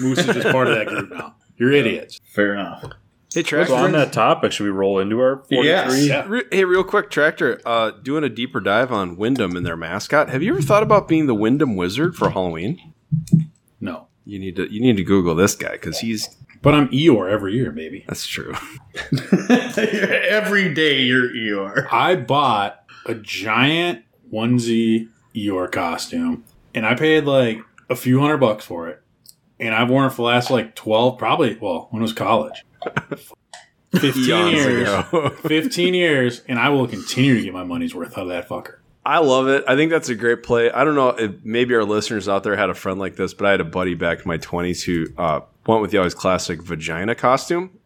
Moose is just part of that group now. You're idiots. fair enough. Hey, So Tractor. on that topic, should we roll into our 43? Yes. Yeah. Re- hey, real quick, Tractor. Uh, doing a deeper dive on Wyndham and their mascot. Have you ever thought about being the Wyndham Wizard for Halloween? No. You need to you need to Google this guy because he's But I'm Eeyore every year, baby. that's true. Every day you're Eeyore. I bought a giant onesie Eeyore costume, and I paid like a few hundred bucks for it. And I've worn it for the last like 12, probably, well, when it was college. 15 years. ago. 15 years, and I will continue to get my money's worth out of that fucker. I love it. I think that's a great play. I don't know if maybe our listeners out there had a friend like this, but I had a buddy back in my twenties who uh, went with the always classic vagina costume.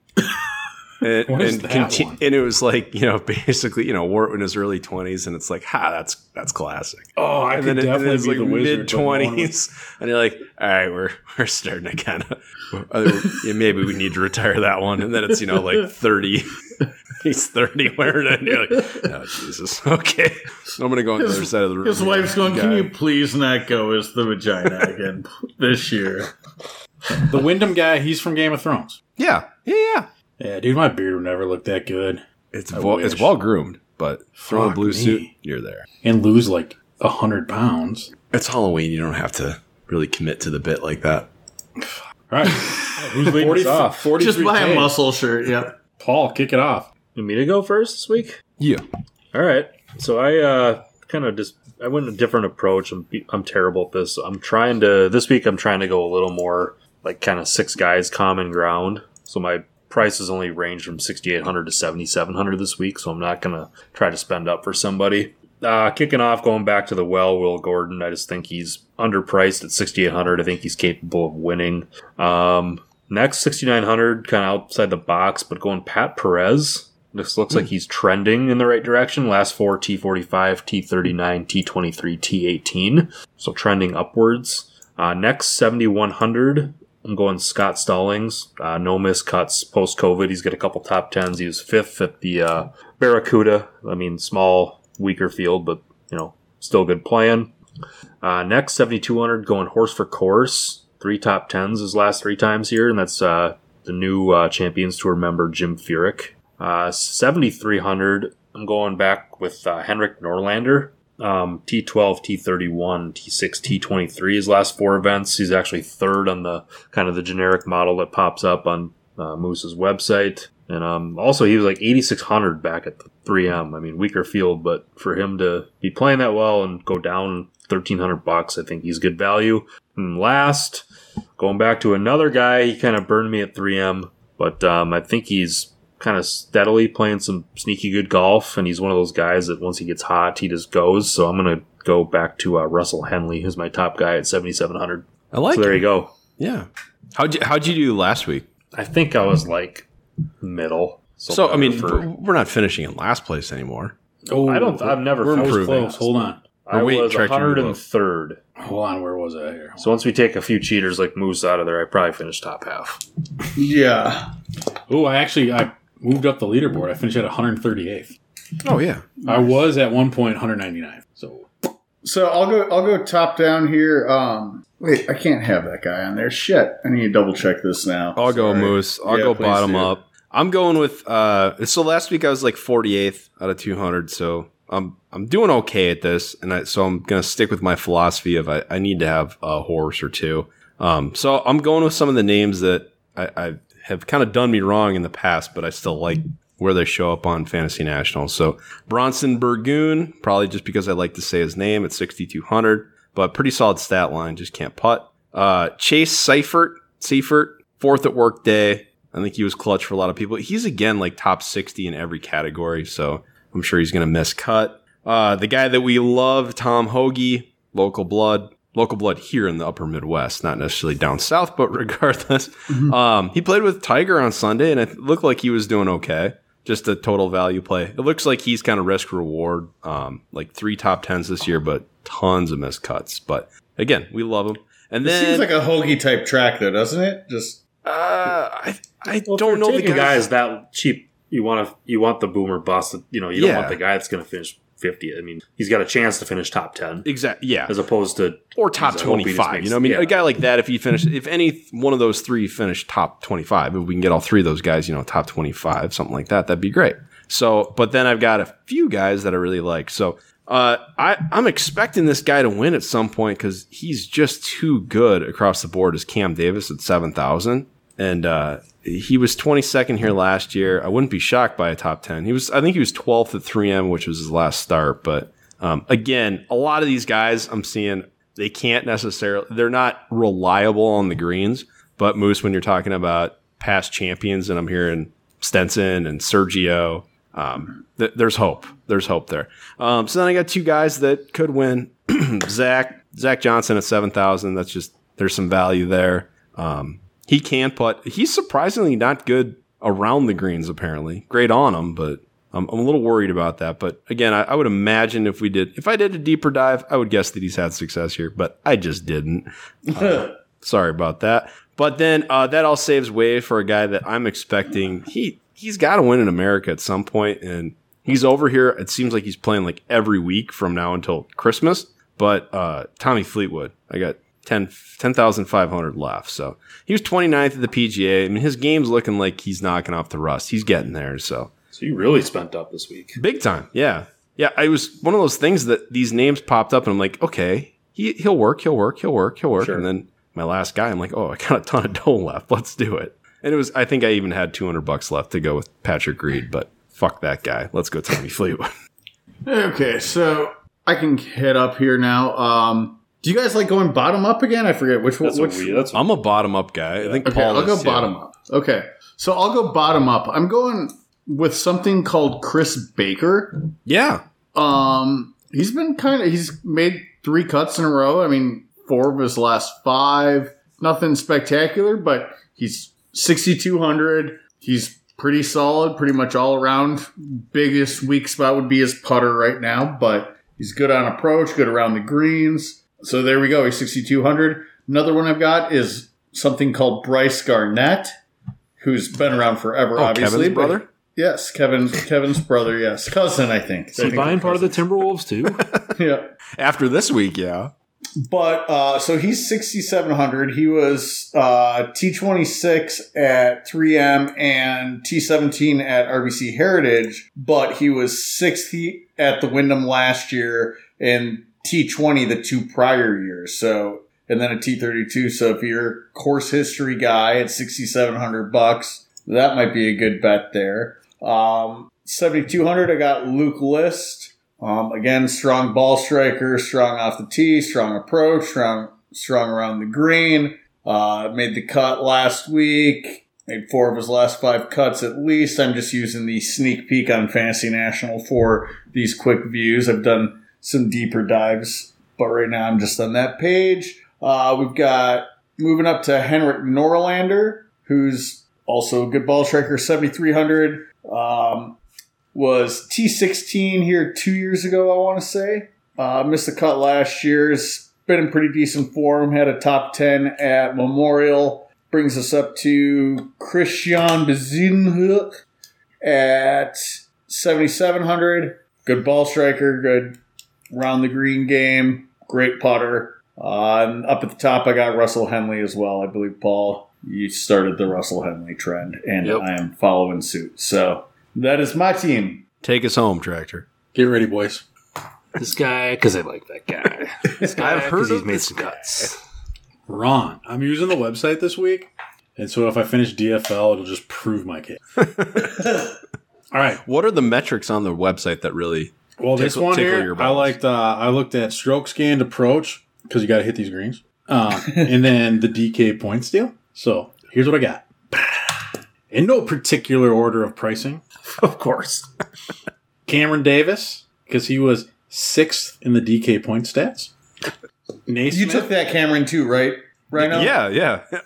And, What is and, that conti- one? and it was like you know basically you know wore it in his early twenties and it's like ha that's that's classic Oh, I and could then, it, and then definitely it's be like the mid but no one was- twenties and you're like all right we're we're starting to kind of yeah, maybe we need to retire that one and then it's you know like 30 he's 30 wearing it and you're like oh Jesus okay I'm gonna go on the other side of the room His here. wife's going, Can you please not go as the vagina again this year? The Wyndham guy, he's from Game of Thrones. yeah yeah yeah Yeah, dude, my beard would never look that good. it's I well, it's well groomed but throw a blue me. suit you're there And lose like a hundred pounds. it's Halloween you don't have to really commit to the bit like that All right. Who's leading us off? 43 Just buy a K. muscle shirt. Yep. Paul, kick it off. You want me to go first this week? yeah All right. So I uh, kind of just I went a different approach. I'm I'm terrible at this. I'm trying to this week. I'm trying to go a little more like kind of six guys common ground. So my prices only range from 6800 to 7700 this week. So I'm not gonna try to spend up for somebody. Uh, kicking off, going back to the well, Will Gordon. I just think he's underpriced at 6800. I think he's capable of winning. Um, next 6900, kind of outside the box, but going Pat Perez. This looks like he's trending in the right direction. Last four T45, T39, T23, T18. So trending upwards. Uh, next 7100, I'm going Scott Stallings. Uh, no miscuts post COVID. He's got a couple top tens. He was fifth at the uh, Barracuda. I mean, small, weaker field, but you know, still good playing. Uh, next 7200, going horse for course. Three top tens his last three times here, and that's uh, the new uh, Champions Tour member Jim Furyk. Uh, 7300, I'm going back with Henrik Norlander. Um, T12, T31, T6, T23 his last four events. He's actually third on the kind of the generic model that pops up on uh, Moose's website. And um, also, he was like 8,600 back at the 3M. I mean, weaker field, but for him to be playing that well and go down 1,300 bucks, I think he's good value. And last, going back to another guy, he kind of burned me at 3M, but um, I think he's kind of steadily playing some sneaky good golf, and he's one of those guys that once he gets hot, he just goes. So I'm going to go back to uh, Russell Henley, who's my top guy at 7,700. I like So there it you go. yeah how'd you how'd you do last week I think I was like middle. So, I mean, for, we're not finishing in last place anymore. Oh, I don't. I've never. we're I was improving. Hold on. I Or wait, was 103rd. Hold on. Where was I here? So once we take a few cheaters like Moose out of there, I probably finished top half. Yeah. Oh, I actually I moved up the leaderboard. I finished at 138th. Oh yeah, I was at one point 199th. So So I'll go. I'll go top down here. Um, wait, I can't have that guy on there. Shit, I need to double check this now. I'll go Moose. I'll Yeah, go bottom do. up. I'm going with. uh So last week I was like 48th out of 200. So I'm I'm doing okay at this, and I, so I'm gonna stick with my philosophy of I, I need to have a horse or two. Um, so I'm going with some of the names that I, I have kind of done me wrong in the past, but I still like where they show up on Fantasy National. So Bronson Burgoon, probably just because I like to say his name at 6,200, but pretty solid stat line, just can't putt. Uh, Chase Seiffert, Seiffert, fourth at Workday. I think he was clutch for a lot of people. He's again like top 60 in every category, so I'm sure he's going to miss cut. Uh, the guy that we love, Tom Hoge, local blood, local blood here in the upper Midwest, not necessarily down south, but regardless. Um, he played with Tiger on Sunday and it looked like he was doing okay. Just a total value play. It looks like he's kind of risk reward, um, like three top tens this year, but tons of missed cuts. But again, we love him. And It then seems like a hoagie type track, though, doesn't it? Just Uh, I I Well, don't you're know the taking guys. guys that cheap. You want to you want the boomer bust. You know, you don't Yeah. want the guy that's going to finish fifty. I mean, he's got a chance to finish top ten Exactly. Yeah. as opposed to or top He's hoping he just 25. makes- you know, I mean, yeah. a guy like that, if he finished, if any one of those three finished top 25, if we can get all three of those guys, you know, top 25, something like that, that'd be great. So, but then I've got a few guys that I really like. So, uh, I, I'm expecting this guy to win at some point because he's just too good across the board as Cam Davis at 7,000. And, uh, he was 22nd here last year. I wouldn't be shocked by a top 10. He was, I think he was 12th at 3M, which was his last start. But, um, again, a lot of these guys I'm seeing, they can't necessarily, they're not reliable on the greens. But Moose, when you're talking about past champions, and I'm hearing Stenson and Sergio, um, th- there's hope. There's hope there. Um, so then I got two guys that could win. Zach Zach Johnson at seven thousand. That's just there's some value there. Um, he can't, but he's surprisingly not good around the greens. Apparently, great on them, but I'm, I'm a little worried about that. But again, I, I would imagine if we did, if I did a deeper dive, I would guess that he's had success here, but I just didn't. Sorry about that. But then uh, that all saves way for a guy that I'm expecting. He he's got to win in America at some point, and he's over here. It seems like he's playing like every week from now until Christmas. But uh, Tommy Fleetwood, I got 10 10,500 left. So he was 29th at the PGA. I mean, his game's looking like he's knocking off the rust. He's getting there. So so you really spent up this week. big time. Yeah. Yeah. I was one of those things that these names popped up, and I'm like, okay, he, he'll work, he'll work, he'll work, he'll work. Sure. And then my last guy, I'm like, oh, I got a ton of dough left. Let's do it. And it was, I think I even had 200 bucks left to go with Patrick Reed, but fuck that guy. Let's go Tommy Fleetwood. Okay, so I can head up here now. Um, do you guys like going bottom up again? I forget which one. That's Which, a weird. That's I'm a bottom up guy. I think okay, Paul I'll go is, yeah. bottom up. Okay, so I'll go bottom up. I'm going with something called Chris Baker. Yeah. Um, he's been kind of he's made three cuts in a row. I mean, four of his last five. Nothing spectacular, but he's 6200. He's pretty solid, pretty much all around. Biggest weak spot would be his putter right now, but he's good on approach, good around the greens. So there we go. He's 6200. Another one I've got is something called Brice Garnett, who's been around forever, Oh, obviously. Kevin's brother? Yes, Kevin, Kevin's brother. Yes, cousin. I think. Is he buying part of the Timberwolves too? Yeah. After this week, yeah. But uh, so he's 6,700. He was uh, T26 at 3M and T17 at RBC Heritage, but he was sixty at the Wyndham last year and T20 the two prior years. So, and then a T32. So if you're course history guy at 6,700 bucks, that might be a good bet there. Um, 7,200, I got Luke List. Um, again, strong ball striker, strong off the tee, strong approach, strong, strong around the green. Uh, made the cut last week. Made four of his last five cuts at least. I'm just using the sneak peek on Fantasy National for these quick views. I've done some deeper dives, but right now I'm just on that page. Uh, we've got moving up to Henrik Norlander, who's also a good ball striker, 7,300. Um, was T16 here two years ago, I want to say. Uh, missed the cut last year. Has been in pretty decent form. Had a top 10 at Memorial. Brings us up to Christiaan Bezuidenhout at 7,700. Good ball striker. Good round the green game. Great putter. Uh, and up at the top, I got Russell Henley as well. I believe, Paul, you started the Russell Henley trend, and Yep. I am following suit. So that is my team. Take us home, Tractor. Get ready, boys. this guy, because I like that guy. This guy, I've heard he's of made this some guy. cuts. Ron, I'm using the website this week, and so if I finish DFL, it'll just prove my case. All right. What are the metrics on the website that really? Well, this Tickle- one tickle here, your I liked. Uh, I looked at strokes gained approach because you got to hit these greens, uh, and then the DK points deal. So here's what I got. In no particular order of pricing, Of course. Cameron Davis because he was sixth in the DK point stats. You took that Cameron too, right? Right now? Yeah, yeah.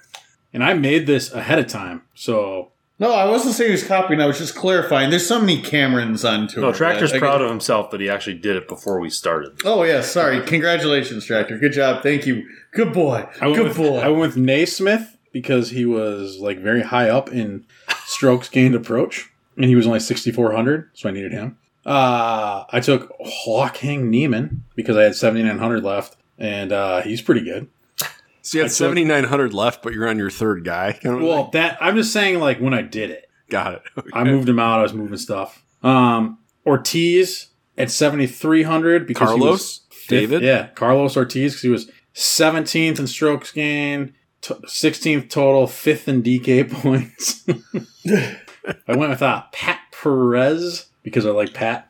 and I made this ahead of time, so No, I wasn't saying he was copying. I was just clarifying. There's so many Camerons on tour. No, Tractor's that proud of himself that he actually did it before we started. Oh yeah, sorry. Congratulations, Tractor. Good job. Thank you. Good boy. I went Good with, boy. I went with NeSmith because he was like very high up in strokes gained approach, and he was only 6,400, so I needed him. Uh, I took Joaquin Niemann because I had 7,900 left, and uh, he's pretty good. So you had seventy nine hundred left, but you're on your third guy. Well, that I'm just saying, like when I did it, got it. I moved him out. I was moving stuff. Um, Ortiz at 7,300 because he was Carlos, fifth- David. Yeah, Carlos Ortiz because he was 17th in strokes gained, 16th total, fifth in DK points. I went with uh, Pat Perez because I like Pat.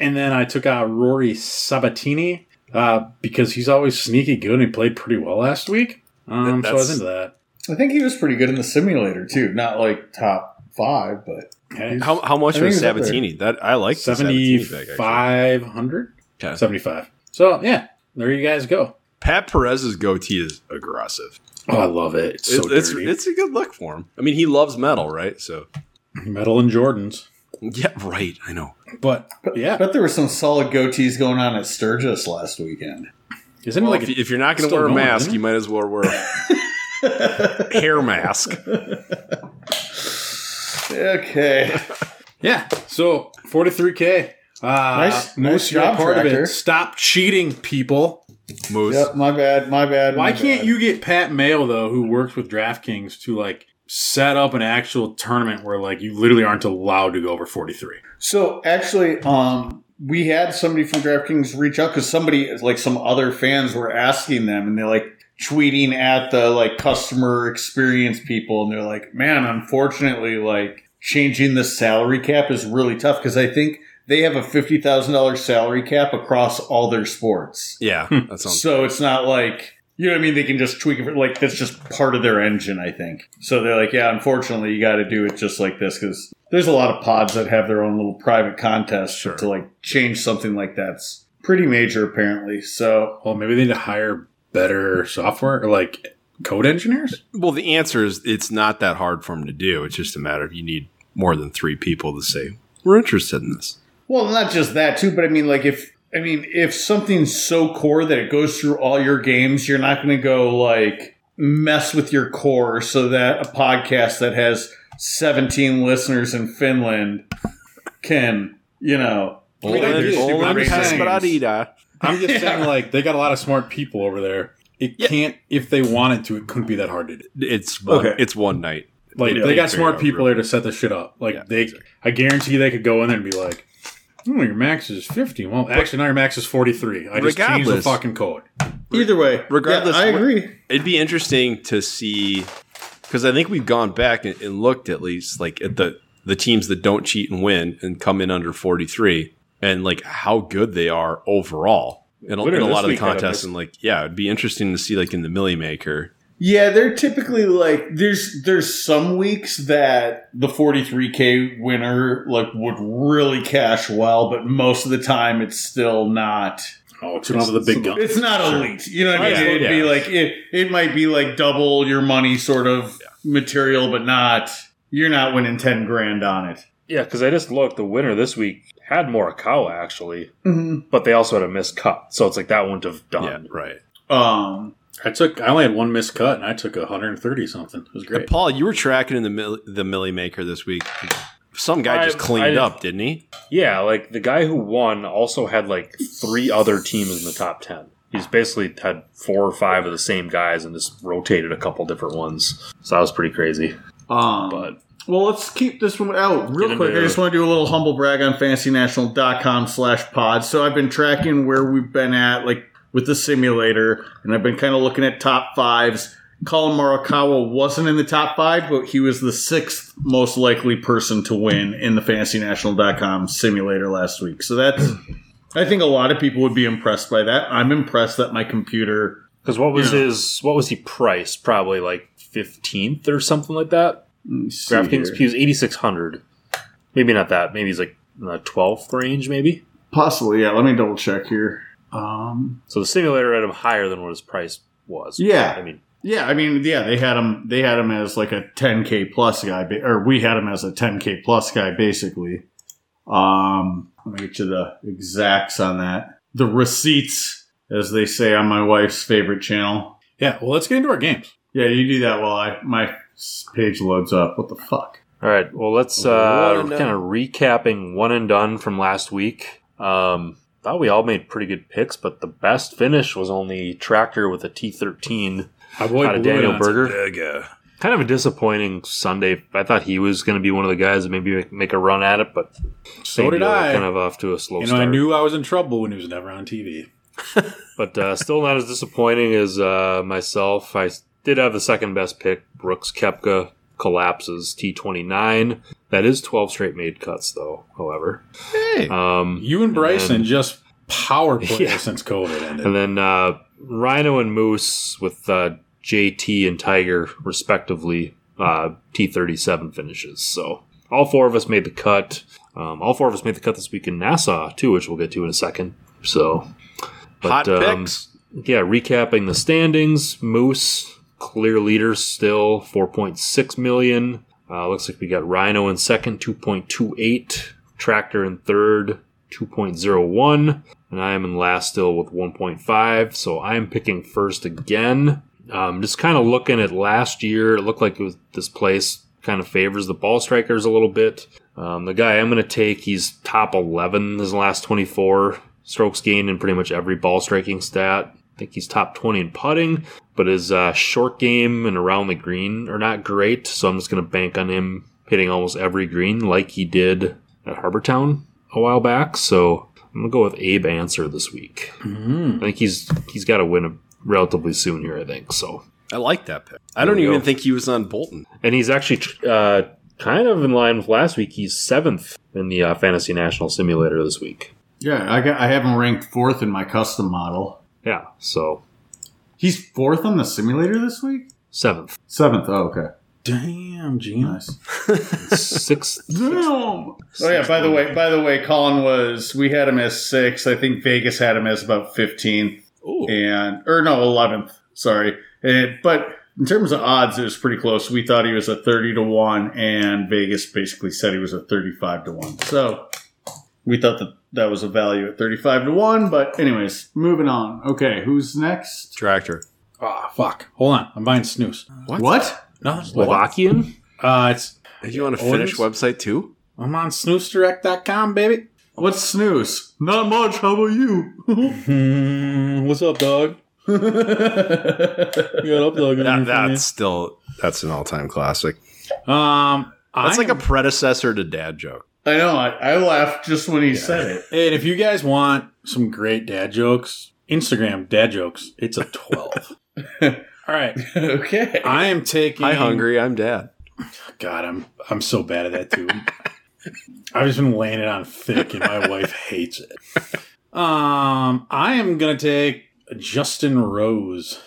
And then I took out Rory Sabatini uh, because he's always sneaky good and he played pretty well last week. Um, so I was into that. I think he was pretty good in the simulator too. Not like top five, but Okay. How, how much I was he's up there. Sabatini? That I like the Sabatini 7,500? Okay. 75. So, yeah, there you guys go. Pat Perez's goatee is aggressive. Oh, I love it. It's so it's, it's it's a good look for him. I mean, he loves metal, right? So Metal and Jordans. Yeah, right. I know. But, yeah, I bet there were some solid goatees going on at Sturgis last weekend. isn't Well, it like if, you- if you're not going to wear a mask, isn't you might as well wear a hair mask. Okay. Yeah. So 43k. Uh, Nice- Moose, nice you're a job, part of it. Stop cheating, people. Moose. Yep, my bad, my bad. Why my can't bad. you get Pat Mayo though, who works with DraftKings, to like set up an actual tournament where like you literally aren't allowed to go over 43? So actually, um, we had somebody from DraftKings reach out because somebody, like some other fans, were asking them, and they're like tweeting at the like customer experience people, and they're like, "Man, unfortunately, like changing the salary cap is really tough because I think they have a fifty thousand dollars salary cap across all their sports. Yeah, that sounds. So it's not like." You know what I mean? They can just tweak it. For, like that's just part of their engine, I think. So they're like, yeah, unfortunately, you got to do it just like this because there's a lot of pods that have their own little private contests Sure. to like change something like that's pretty major, apparently. So Well, maybe they need to hire better software or like code engineers. Well, the answer is it's not that hard for them to do. It's just a matter of you need more than three people to say we're interested in this. Well, not just that too, but I mean, like if I mean, if something's so core that it goes through all your games, you're not going to go like mess with your core so that a podcast that has 17 listeners in Finland can, you know, I mean, I their get it, stupid dude, but I'm just saying- I'm just Yeah. saying, like they got a lot of smart people over there. It Yeah. can't, if they wanted to, it couldn't be that hard to do. It's one, Okay. it's one night. Like They- they, they got smart people there to set the shit up. Like Yeah, they, I guarantee they could go in there and be like, "Oh, your max is 50." Well, actually, now your max is 43. I just changed the Regardless- fucking code. Either way, Regardless, yeah, I what- agree. It'd be interesting to see because I think we've gone back and, and looked at least like at the the teams that don't cheat and win and come in under 43 and like how good they are overall in a, Winner in a this lot of the week had a contests bit- and like yeah it'd be interesting to see like in the Milly Maker Yeah, they're typically like there's there's some weeks that the 43k winner like would really cash well, but most of the time it's still not. Oh, it's one of the big guns. It's not elite. You know what I mean? Yeah, It'd be like it. It might be like double your money sort of material, but not. You're not winning ten grand on it. Yeah, because I just looked. The winner this week had Morikawa actually, Mm-hmm. but they also had a missed cut, so it's like that wouldn't have done. yeah right Um. I took, I only had one missed cut, and I took 130 something. It was And great. Paul you were tracking in the Mill- the Milly Maker this week some guy I- just cleaned I- up didn't he Yeah, like the guy who won also had like three other teams in the top ten. He's basically had four or five of the same guys and just rotated a couple different ones. So that was pretty crazy. Um. But Well, let's keep this one out real quick. I just want to do a little humble brag on fantasynational.com slash pod. So I've been tracking where we've been at, like with the simulator, and I've been kind of looking at top fives. Collin Morikawa wasn't in the top five, but he was the sixth most likely person to win in the fantasynational.com simulator last week. So that's, I think a lot of people would be impressed by that. I'm impressed that my computer because what was Yeah. his what was he priced? Probably like fifteenth or something like that. let me see DraftKings here. he was eighty six hundred. Maybe not that. Maybe he's like in the twelfth range. Maybe. possibly, yeah. Let me double check here. Um, So the simulator had him higher than what his price was. Yeah. I mean, Yeah, I mean, yeah, they had him. They had him as like a 10k plus guy, or we had him as a 10k plus guy, basically. Um, let me get you the exacts on that. The receipts, as they say on my wife's favorite channel. Yeah, well, let's get into our games. Yeah, you do that while I my page loads up. What the fuck? All right. Well, let's uh, kind of recapping one and done from last week. Um, thought we all made pretty good picks, but the best finish was only Tractor with a T13 My boy out of Daniel Nuts. Berger. Kind of a disappointing Sunday. I thought he was going to be one of the guys that maybe make, make a run at it, but So did deal, I. Kind of off to a slow you know, start. I knew I was in trouble when he was never on TV. but uh, still not as disappointing as uh, myself. I did have the second best pick. Brooks Koepka collapses T29. That is 12 straight made cuts, though, however. Hey, Um, You and Bryson then- just power play Yeah. since COVID ended. and then uh, Rhino and Moose with uh, JT and Tiger, respectively, uh, T37 finishes. So all four of us made the cut. Um, all four of us made the cut this week in Nassau, too, which we'll get to in a second. So, hot um, picks. yeah, recapping the standings, Moose clear leader still 4.6 million. Uh, looks like we got Rhino in second, 2.28. Tractor in third, 2.01. And I am in last still with 1.5. So I am picking first again. Um, just kind of looking at last year, it looked like it was, this place kind of favors the ball strikers a little bit. Um, the guy I'm going to take, he's top 11 his last 24 strokes gained in pretty much every ball striking stat. I think he's top 20 in putting, but his uh, short game and around the green are not great. So I'm just going to bank on him hitting almost every green like he did at Harbortown a while back. So I'm going to go with Abe Ancer this week. Mhm. I think he's he's got to win relatively soon here, I think. So I like that pick. I There don't even go. think he was on Bolton. and he's actually uh, kind of in line with last week. He's seventh in the uh, Fantasy National Simulator this week. Yeah, I got I have him ranked fourth in my custom model. Yeah, so He's fourth on the simulator this week. seventh, Seventh. Oh, okay. Damn, Gino. Nice. sixth. Damn. Oh yeah. By the way, by the way, Collin was. We had him as sixth. I think Vegas had him as about fifteenth, Ooh. and or no, eleventh. Sorry. And, but in terms of odds, it was pretty close. We thought he was a thirty to one, and Vegas basically said he was a thirty-five to one. So we thought that that was a value at thirty-five to one. But anyways, moving on. Okay, who's next? Tractor. Ah, fuck. Hold on. I'm buying snooze. What? What? No, Slovakian. Uh, it's Did you want a Finnish website too? I'm on snoozedirect.com, baby. What's snooze? Not much. How about you? Hmm, what's up, dog? You got up, dog? That, that's still that's an all time classic. um. That's I like a predecessor to Dad joke. I know. I, I laughed just when he said it. And if you guys want some great dad jokes, Instagram dad jokes. It's a twelve. All right. okay. I am taking. Hi, hungry. I'm Dad. God, I'm I'm so bad at that too. I've just been laying it on thick, and my wife hates it. Um, I am gonna take Justin Rose.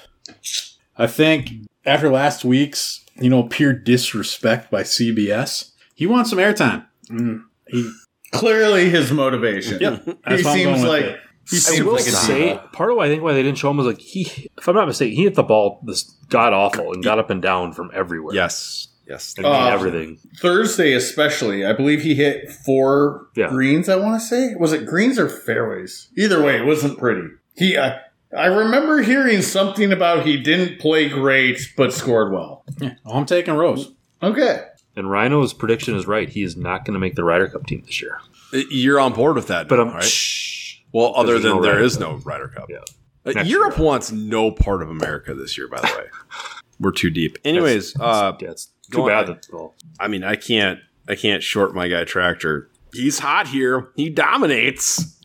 I think after last week's, you know, pure disrespect by CBS, he wants some airtime. Mm, he, Clearly, his motivation. yeah, He that's why I'm seems like it. he I seems will like a say diva. part of why I think why they didn't show him was like he, if I'm not mistaken, he hit the ball this god awful and got up and down from everywhere. Yes. Yes. Uh, everything. Thursday, especially. I believe he hit four Yeah. greens. I want to say was it greens or fairways? Either way, it wasn't pretty. He. I, I remember hearing something about he didn't play great but scored well. Yeah, well, I'm taking Rose. Okay. And Rhino's prediction is right. He is not going to make the Ryder Cup team this year. You're on board with that, But now, I'm right? shh. Well, other than no there Ryder is Cup. no Ryder Cup. Yeah. Uh, Europe year. wants no part of America this year. By the way, we're too deep. Anyways, uh, yeah, it's too bad ahead. that well, I mean, I can't, I can't short my guy Tractor. He's hot here. He dominates.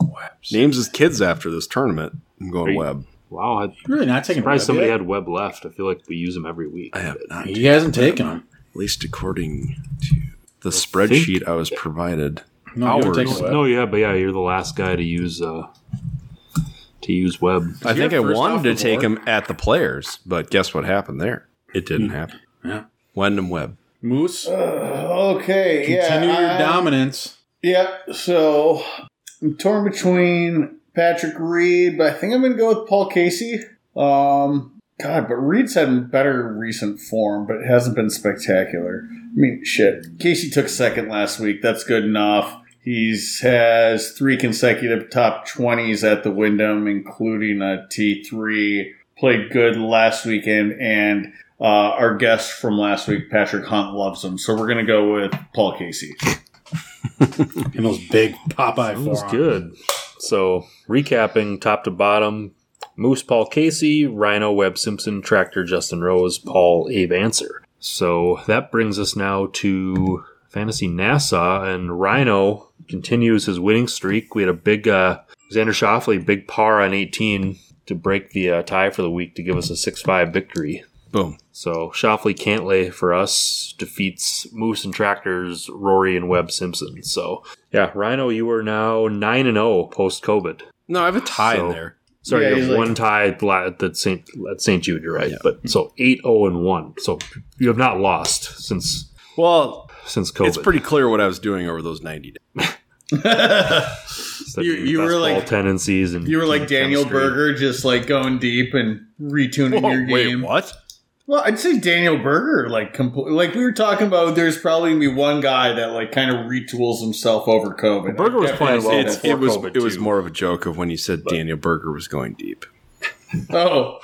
Webs. Names his kids after this tournament. I'm Are going you- Webb. wow. I'm Really not taking. surprised Webb somebody yet? had Webb left. I feel like we use him every week. I have not, He hasn't taken him. At least according to the spreadsheet I was provided. No, Hours. taken No, yeah, but yeah, you're the last guy to use uh to use Webb. I he think I wanted to take board? him at the players, but guess what happened there? It didn't happen. Yeah. Wyndham Webb. Moose, Okay. continue yeah. your I- dominance. Yep. So I'm torn between Patrick Reed, but I think I'm going to go with Paul Casey. Um, God, but Reed's had better recent form, but it hasn't been spectacular. I mean, shit. Casey took second last week. That's good enough. He's has three consecutive top 20s at the Wyndham, including a T3 played good last weekend, and uh, our guest from last week, Patrick Hunt, loves him. So we're going to go with Paul Casey. And those big Popeye That was forearms. good. So, recapping top to bottom Moose Paul Casey, Rhino Webb Simpson, Tractor Justin Rose, Paul Abe Ancer. So, that brings us now to Fantasy Nassau, and Rhino continues his winning streak. We had a big, uh, Xander Schauffele, big par on 18 to break the uh, tie for the week to give us a 6 5 victory. Boom. So Schauffele Cantlay for us defeats Moose and Tractors, Rory and Webb Simpson. So yeah, Rhino, you are now nine and zero post COVID. No, I have a tie So- in there. Sorry, Yeah, you have like- one tie at St. at St. Jude. You're right, but so eight zero and one. So you have not lost since Well, since COVID. it's pretty clear what I was doing over those 90 days. It's You- you were like- tendencies and You were like Daniel chemistry. Berger, just like going deep and retuning your game. what? Well, I'd say Daniel Berger, like compl- like we were talking about. There's probably gonna be one guy that like kind of retools himself over COVID. Berger was playing well It's, it was COVID it was too. more of a joke of when you said Daniel Berger was going deep. Oh,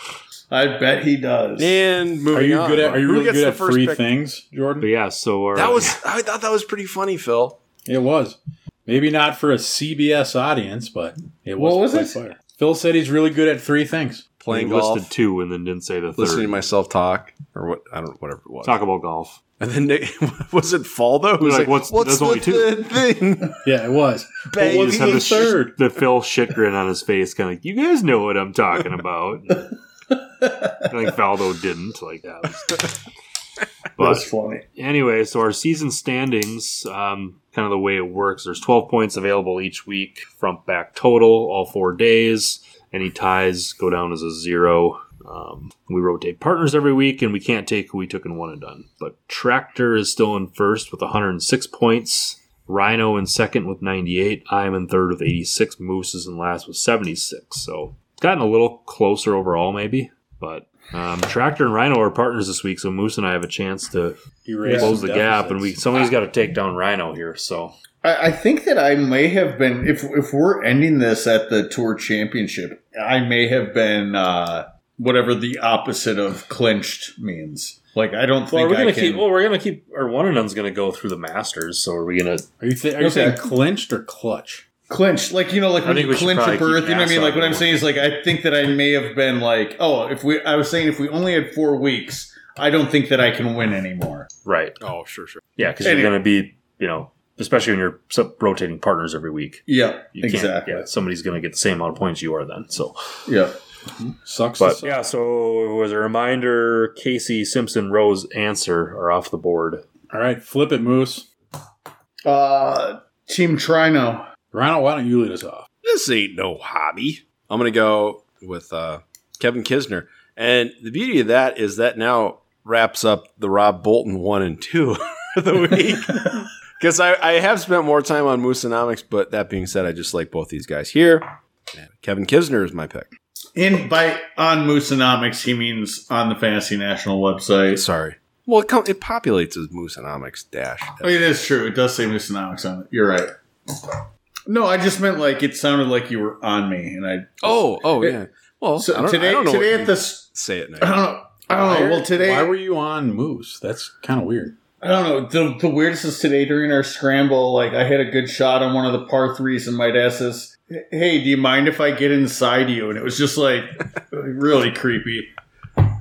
I bet he does. And moving Are you on. good at? Are you really good at first three pick? things, Jordan? But yeah, so our, That was I thought that was pretty funny, Phil. It was. Maybe not for a CBS audience, but it was. What was it? fire. Phil said he's really good at three things. Playing he golf, listed two and then didn't say the third. listening to myself talk, or what I don't whatever it was. Talk about golf. And then Nick, was it fall though? Who's like, what's- that's only two. the thing? Yeah, it was. Bang. But You what's just have the the, sh- third? the Phil shit grin on his face, kind of like, you guys know what I'm talking about. I think Faldo didn't like that. was- But That's funny. anyway, so our season standings, um, kind of the way it works, there's 12 points available each week, front back total, all four days. Any ties go down as a zero. Um, we rotate partners every week, and we can't take who we took in one and done. But Tractor is still in first with 106 points. Rhino in second with 98. I am in third with 86. Moose is in last with 76. So it's gotten a little closer overall, maybe. But um, Tractor and Rhino are partners this week, so Moose and I have a chance to Erase close some the gap, and we somebody's got to take down Rhino here. So I, I think that I may have been if if we're ending this at the tour championship, I may have been uh, whatever the opposite of clinched means. Like I don't well, think we're gonna can. keep. Well, we're gonna keep. Our one and done's gonna go through the Masters. So are we gonna? Are you, th- are you Okay. saying clinched or clutch? Clinch like you know like when you clinch a probably berth you know what i mean like what i'm saying is like i think that i may have been like oh if we i was saying if we only had four weeks i don't think that i can win anymore Right. Oh, sure, sure. Yeah, because Anyway. you're gonna be. You know, especially when you're rotating partners every week. yeah You can't- exactly Yeah, somebody's gonna get the same amount of points you are then. So, yeah Sucks. to but suck. yeah. So as a reminder, Casey Simpson, Rose, Ancer are off the board. All right, flip it, Moose. uh team trino Rhino, why don't you lead us off? This ain't no hobby. I'm gonna go with uh, Kevin Kisner, and the beauty of that is that now wraps up the Rob Bolton one and two of the week. Because I, I have spent more time on Moosonomics, but that being said, I just like both these guys here. And Kevin Kisner is my pick. in by on moosonomics he means on the fantasy national website Sorry. Well, it, com- it populates as Moosonomics dash. oh it is true it does say moosonomics on it you're right no i just meant like it sounded like you were on me and i Oh, oh yeah. Well, I so don't, today I don't know today what at this say it i now. don't know i don't know well today Why were you on Moose? That's kind of weird. I don't know. The, the weirdest is today during our scramble, like I had a good shot on one of the par threes and my ask us, Hey, do you mind if I get inside you? And it was just like really creepy.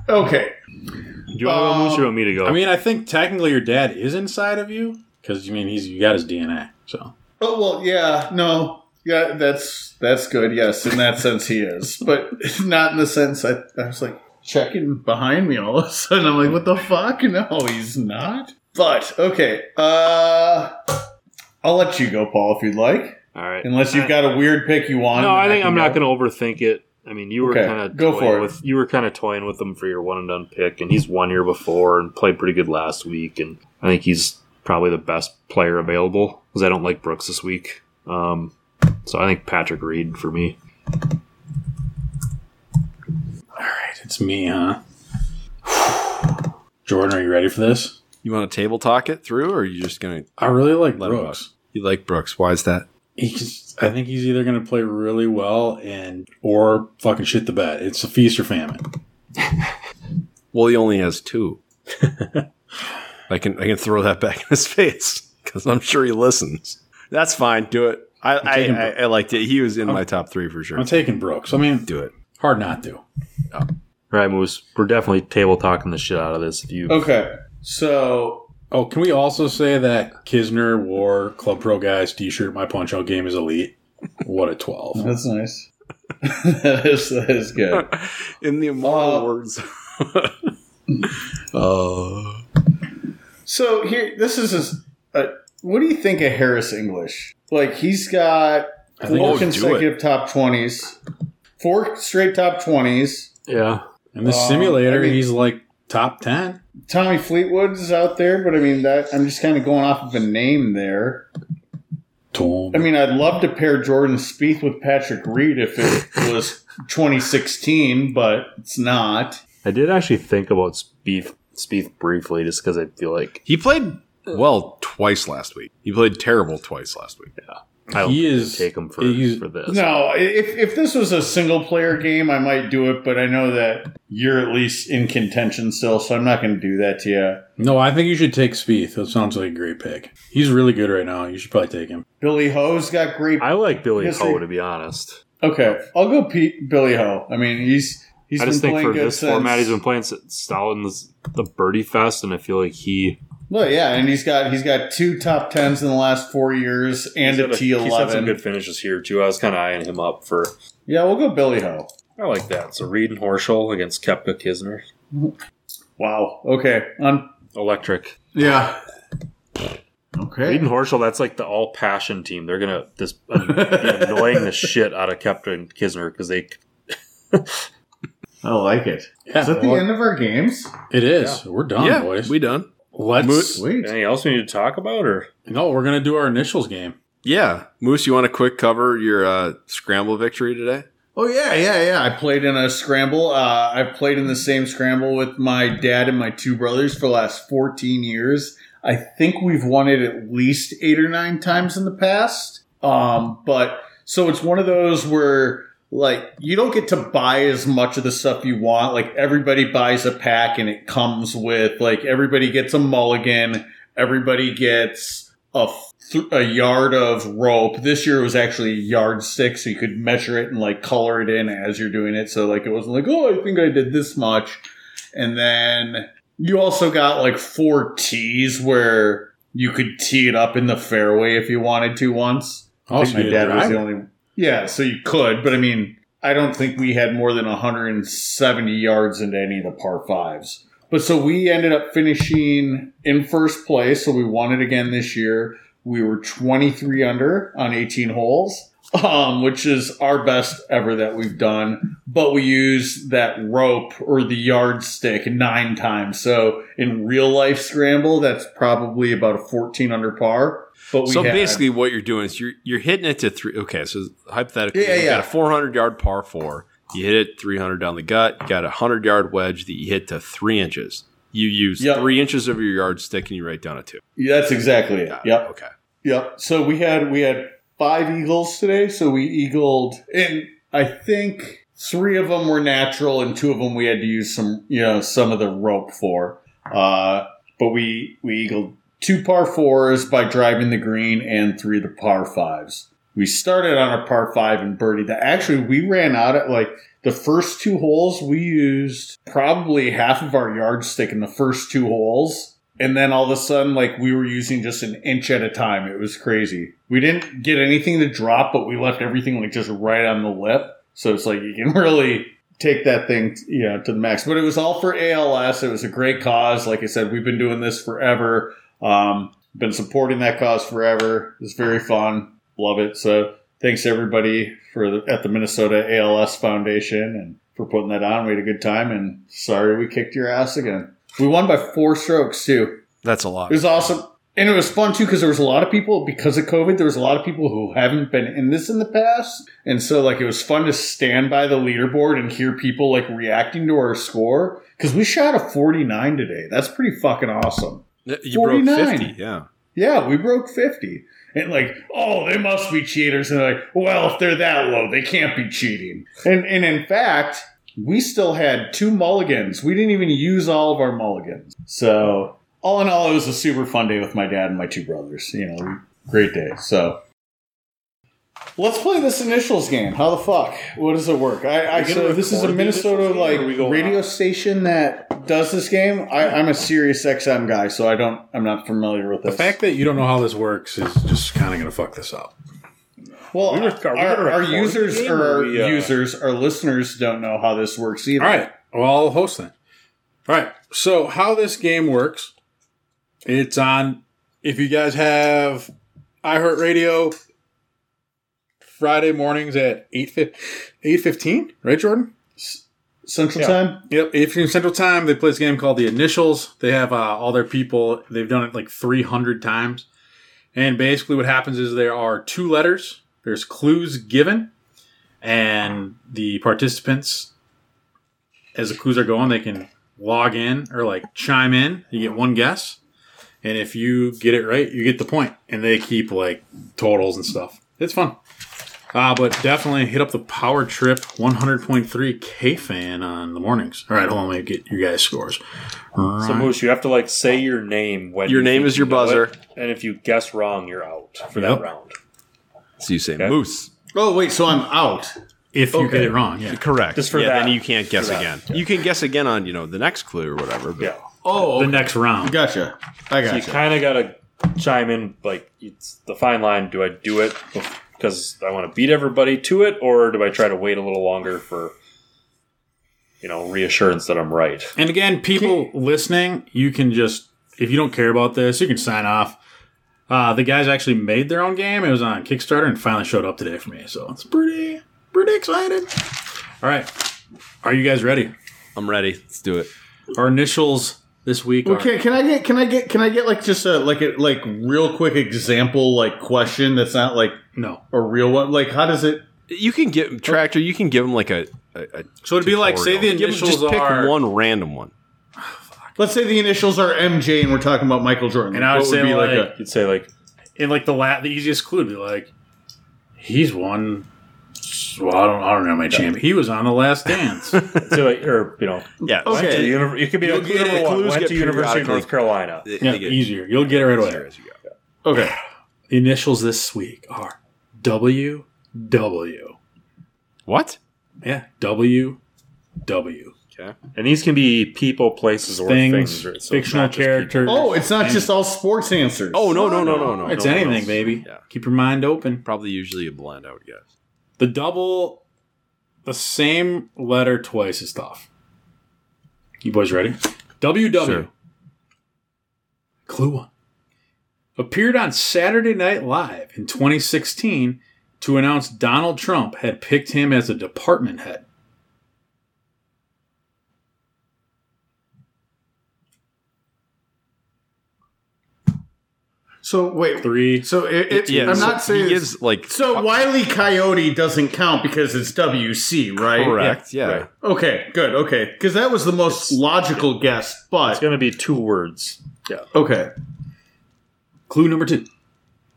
Okay. Do you want to go, Moose, or you want me to go? I mean, I think technically your dad is inside of you because you mean he's you got his DNA. So Oh well yeah, no. Yeah, that's that's good, yes. In that sense he is. But not in the sense I, I was like checking behind me all of a sudden. I'm like, what the fuck? No, he's not. But okay. Uh I'll let you go, Paul, if you'd like. All right. Unless you've got a weird pick you want. No, I think can I'm not going to overthink it. I mean, you were Okay, kind of go for it. with you were kind of toying with him for your one and done pick, and he's won here before and played pretty good last week, and I think he's probably the best player available because I don't like Brooks this week. Um, so I think Patrick Reed for me. all right, it's me, huh? Jordan, are you ready for this? You want to table talk it through, or are you just going to I really like Let Brooks. You like Brooks? Why is that? He's, I think he's either going to play really well and or fucking shit the bed. It's a feast or famine. Well, he only has two. I can I can throw that back in his face because I'm sure he listens. That's fine. Do it. I I, taking- I, I liked it. He was in my top three for sure. I'm taking Brooks. I mean, Do it. hard not to. Right, Moose. We're definitely table talking the shit out of this. If you Okay, so Oh, can we also say that Kisner wore Club Pro Guys t-shirt? My punch out game is elite. What a twelve! that's nice. that is that is good. In the immortal Uh, words. uh, So here, this is a, a. What do you think of Harris English? Like he's got four consecutive top twenties, four straight top twenties. yeah, in the Um, simulator, I mean- he's like top ten. Tommy Fleetwood's out there, but I mean that I'm just kind of going off of a name there. Tom. I mean, I'd love to pair Jordan Spieth with Patrick Reed if it was 2016, but it's not. I did actually think about Spieth, Spieth briefly, just because I feel like he played well twice last week. He played terrible twice last week. Yeah. I don't He is- take him for for this. No, if if this was a single player game, I might do it, but I know that you're at least in contention still, so I'm not going to do that to you. no, I think you should take Spieth. That sounds like a great pick. He's really good right now. You should probably take him. Billy Ho's got great. I like Billy History. Ho to be honest. Okay, I'll go Pete Billy Ho. I mean, he's he's I just think for this since. format, he's been playing s- solid in this, the Birdie Fest, and I feel like he Well, yeah, and he's got he's got two top tens in the last four years and he's a had T he's had some good finishes here too. I was kind of eyeing him up for. Yeah, we'll go Billy Ho. I like that. So Reed and Horschel against Koepka Kisner, Wow. Okay. On. electric. Yeah. Okay. Reed and Horschel, that's like the all passion team. They're gonna just be annoying the shit out of Koepka and Kisner because they I like it. Yeah, Is that the well, end of our games? It is. We're done, yeah, boys. we done. Let's. Moose- Sweet. anything else we need to talk about or No, we're gonna do our initials game. Yeah, Moose, you want to quick cover your uh, scramble victory today? Oh yeah, yeah, yeah. I played in a scramble. Uh, I've played in the same scramble with my dad and my two brothers for the last 14 years. I think we've won it at least eight or nine times in the past. Um, but so it's one of those where like you don't get to buy as much of the stuff you want. Like everybody buys a pack and it comes with like everybody gets a mulligan, everybody gets a th- a yard of rope. This year it was actually a yardstick, so you could measure it and like color it in as you're doing it. So like it wasn't like, oh, I think I did this much. And then you also got like four tees where you could tee it up in the fairway if you wanted to once. I Oh, think my dad was the only. Yeah, so you could, but I mean, I don't think we had more than 170 yards into any of the par fives. But so we ended up finishing in first place, so we won it again this year. We were 23 under on 18 holes, um, which is our best ever that we've done. But we use that rope or the yardstick nine times. So in real life scramble, that's probably about a 14 under par. But we so had- basically, what you're doing is you're you're hitting it to three. Okay, so hypothetically, Yeah, you yeah. got a 400 yard par four. You hit it 300 down the gut. You got a 100 yard wedge that you hit to three inches. You use Yep. three inches of your yardstick and you write down a two. Yeah, that's exactly it. Got it. Yep. Okay. Yep. So we had we had five eagles today. So we eagled, and I think three of them were natural, and two of them we had to use some you know some of the rope for. Uh, but we we eagled two par fours by driving the green, and three of the par fives. We started on a par five and birdie. That actually we ran out at like the first two holes. We used probably half of our yardstick in the first two holes. And then all of a sudden, like we were using just an inch at a time. It was crazy. We didn't get anything to drop, but we left everything like just right on the lip. So it's like you can really take that thing, you know, to the max. But it was all for ALS. It was a great cause. Like I said, we've been doing this forever. Um, been supporting that cause forever. It's very fun. Love it. So thanks everybody for the, at the Minnesota ALS Foundation and for putting that on. We had a good time. And sorry we kicked your ass again. We won by four strokes too. That's a lot. It was awesome. And it was fun too because there was a lot of people because of COVID. There was a lot of people who haven't been in this in the past, and so like it was fun to stand by the leaderboard and hear people like reacting to our score because we shot a forty nine today. That's pretty fucking awesome. you broke 50. Yeah. Yeah, we broke fifty, and like oh they must be cheaters, and they're like well if they're that low they can't be cheating. And and in fact we still had two mulligans. We didn't even use all of our mulligans. So, all in all, it was a super fun day with my dad and my two brothers. You know, great day. So, let's play this initials game. How the fuck? What does it work? I, I so this is a Minnesota like or we go radio on? station that does this game. I, I'm a Sirius XM guy, so I don't. I'm not familiar with this. The fact that you don't know how this works is just kind of going to fuck this up. Well, We rec- are we our, gonna our users or or our we, uh, users, our listeners don't know how this works either. All right. Well, I'll host then. All right. So, how this game works, it's on, if you guys have iHeartRadio Friday mornings at 8, 8.15, right, Jordan? Central Yeah. Time. Yep, 8 Central Time. They play this game called The Initials. They have uh, all their people. They've done it like 300 times. And basically, what happens is there are two letters. There's clues given, and the participants, as the clues are going, they can log in or like chime in. You get one guess, and if you get it right, you get the point. And they keep like totals and stuff. It's fun. Uh, but definitely hit up the Power Trip 100.3 K fan on the mornings. All right, hold on, let me get you guys' scores. So Moose, you have to like say your name when Your you name is your know buzzer. it, and if you guess wrong, you're out for Yep. that round. So you say Okay. moose. Oh wait, so I'm out. if you Okay. get it wrong, yeah. Correct. Just for yeah, that. then you can't guess For that. again. You can guess again on, you know, the next clue or whatever. But Yeah. Oh, The next round. gotcha. I So you kind of got to chime in, like it's the fine line. Do I do it because I want to beat everybody to it, or do I try to wait a little longer for, you know, reassurance that I'm right? And again, people listening, you can just, if you don't care about this, you can sign off. Uh, the guys actually made their own game. It was on Kickstarter and finally showed up today for me. So it's pretty, pretty excited. All right. Are you guys ready? I'm ready. Let's do it. Our initials this week are Okay, can I get can I get can I get like just a like a like real quick example like question that's not like no. a real one? Like how does it? You can get tractor. You can give them like a. a, a So it'd be like, say the tutorial. Give 'em- initials just pick are. one random one. Let's say the initials are MJ and we're talking about Michael Jordan. And I would What say, like, a You'd say like, in like the la- the easiest clue would be like, he's won. Well, I don't, I don't know my champion. He was on the Last Dance. say like, or you know, Yeah. Okay. went to uni- it could be You'll like get number it. one, Clues went get to University of periodically- North Carolina. They- yeah, they get easier. You'll get it right away. as you go. okay. The initials this week are W W. What? Yeah, W W. Okay. And these can be people, places, or Things, things. right? So fictional not just characters. Oh, it's not just all sports answers. Oh no no no no no. It's no, anything, no. baby. Yeah. Keep your mind open. Probably usually a blend. I would guess. The double, the same letter twice is tough. You boys ready? W W. Sure. Clue one. Appeared on Saturday Night Live in 2016 to announce Donald Trump had picked him as a department head. So wait. Three. So it, it, Yeah. I'm so not saying. he gives like so Wiley Coyote doesn't count because it's WC, right? correct. Yeah. Right. Okay, good. Okay, because that was the most logical guess. But it's going to be two words. Yeah. okay, Clue number two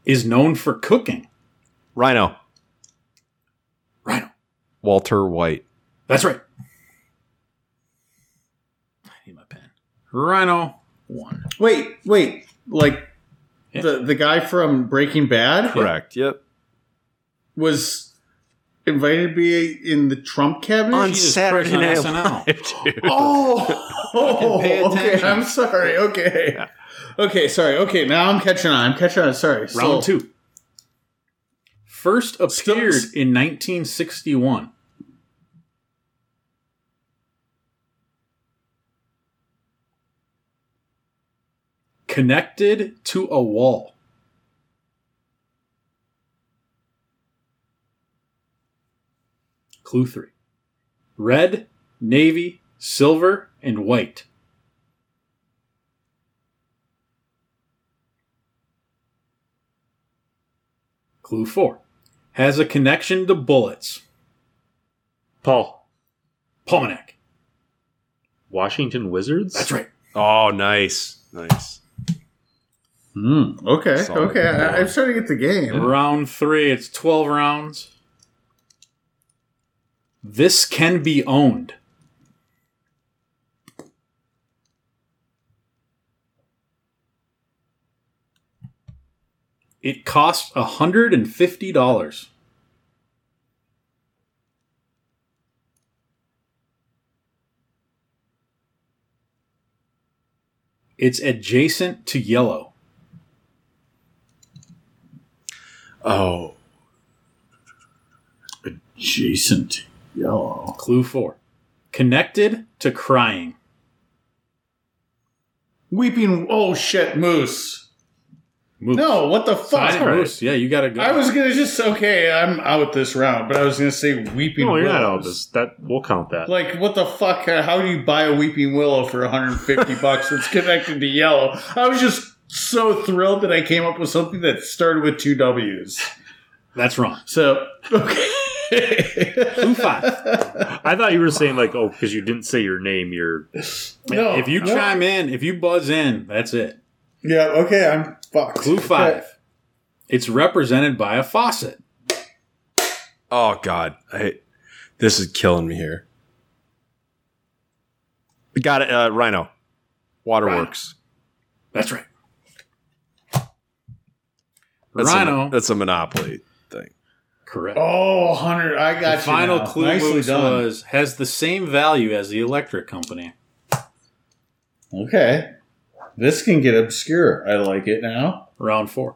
is known for cooking. Rhino. Rhino. Walter White. That's right. I need my pen. Rhino. One. wait, wait. Like Yeah. the the guy from Breaking Bad Correct. Yep. was invited to be in the Trump cabinet. On Jesus Saturday Christ, Night SNL. Live. Oh, oh pay okay. I'm sorry. Okay, okay. Sorry. Okay, now I'm catching on. I'm catching on. Sorry. Round So- two. First Still- appeared in 1961. Connected to a wall. Clue three. Red, navy, silver, and white. Clue four. Has a connection to bullets. Paul. Palmanac. Washington Wizards? That's right. Oh, nice, nice. Mm, okay, Solid okay. I, am starting to get the game. Round three, it's 12 rounds. This can be owned. It costs $150. It's adjacent to yellow. Oh, Adjacent yellow. Clue 4. Connected to crying. Weeping. Oh shit, moose. Moose. No, what the fuck? Fine, Moose. Yeah, you gotta go. I was gonna just okay. I'm out this round, but I was gonna say weeping. No, you're not willows. out this. That we'll count that. Like what the fuck? How do you buy a weeping willow for 150 bucks that's connected to yellow? I was just so thrilled that I came up with something that started with two W's. That's wrong. So okay. Clue 5. I thought you were saying like, oh, because you didn't say your name. You're no, If you no. chime in, if you buzz in, that's it. yeah, okay, I'm fucked. Clue Okay. 5. It's represented by a faucet. oh God! I, this is killing me here. Got it, uh, Rhino. Waterworks. That's right. That's Rhino. A, that's a monopoly thing. correct. Oh, Hunter, I got the you. final now. clue Nicely Moose, done. was has the same value as the electric company. Okay, this can get obscure. I like it now. Round four.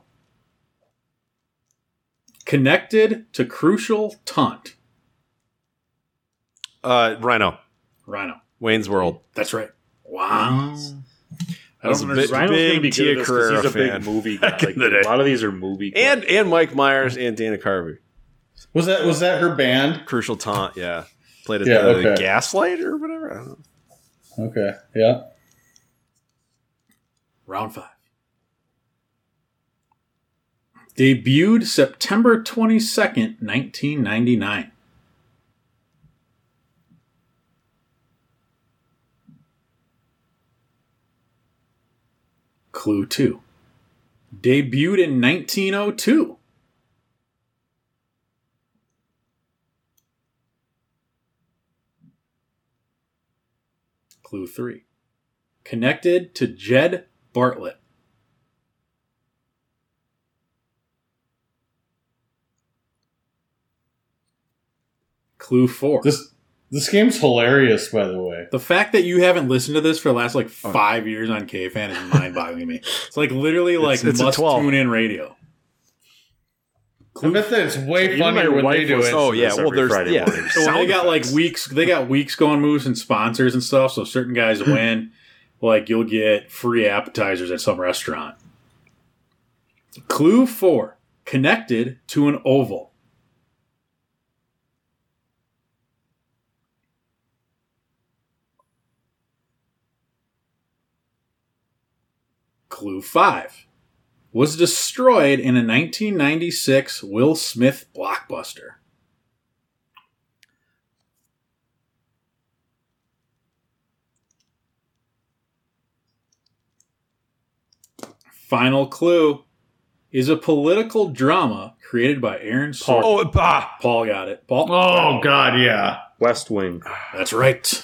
Connected to crucial taunt. Uh, Rhino. Rhino. Wayne's World. That's right. Wow. I was don't a understand. bit- Rhino's going to Big be Tia good at this 'cause he's a Carrere big fan. movie guy. Back in Like, the day. a lot of these are movie. And and Mike Myers and Dana Carvey. Was that was that her band? Crucial taunt. Yeah. Played at Yeah, the okay. Gaslight or whatever. I don't know. Okay, yeah. Round five. Debuted September 22nd, 1999. Clue 2. Debuted in 1902. Clue 3. Connected to Jed Bartlet. Clue 4. This this game's hilarious, by the way. The fact that you haven't listened to this for the last like Oh. five years on KFan is mind boggling to me. It's like literally like It's- it's a must 12. tune in radio. I bet that it's way Even funnier my when wife they do was- it. Oh yeah, this well every there's Friday yeah. morning. So when they sound got like effects. weeks, they got weeks going moves and sponsors and stuff. So certain guys win, like you'll get free appetizers at some restaurant. Clue four: connected to an oval. Clue five was destroyed in a 1996 Will Smith blockbuster. Final clue is a political drama created by Aaron Sorkin. Oh bah. Paul got it. Paul. Oh god, yeah. West Wing. That's right.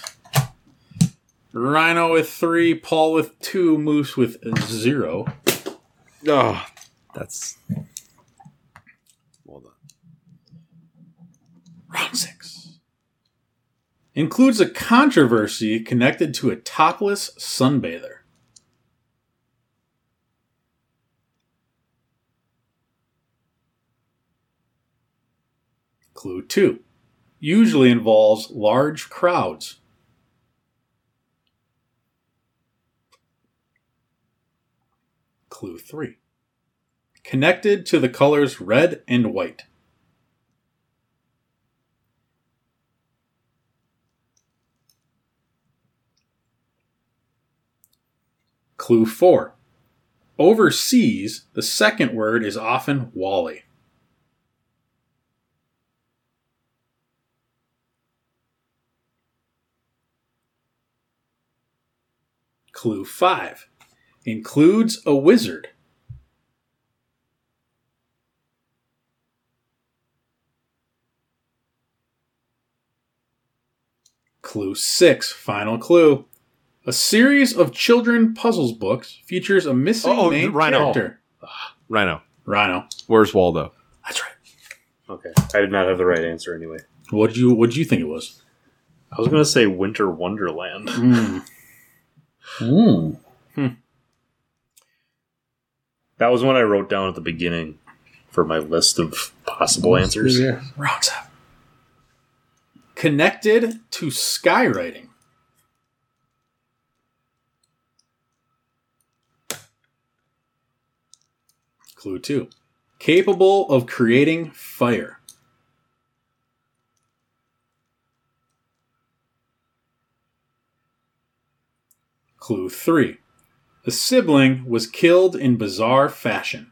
Rhino with three, Paul with two, Moose with zero. Oh, that's well done. Round six. Includes a controversy connected to a topless sunbather. Clue two. Usually involves large crowds. Clue three. Connected to the colors red and white. Clue 4. Overseas, the second word is often Wally. Clue 5. Includes a wizard. Clue 6. Final clue. A series of children puzzles books features a missing Oh, oh, main Rhino. character. Rhino. Rhino. Where's Waldo? That's right. Okay, I did not have the right answer anyway. What did you What did you think it was? I was gonna say Winter Wonderland. Mm. Hmm. That was one I wrote down at the beginning for my list of possible answers. Yeah. Round seven. Connected to skywriting. Clue two. Capable of creating fire. Clue three. A sibling was killed in bizarre fashion.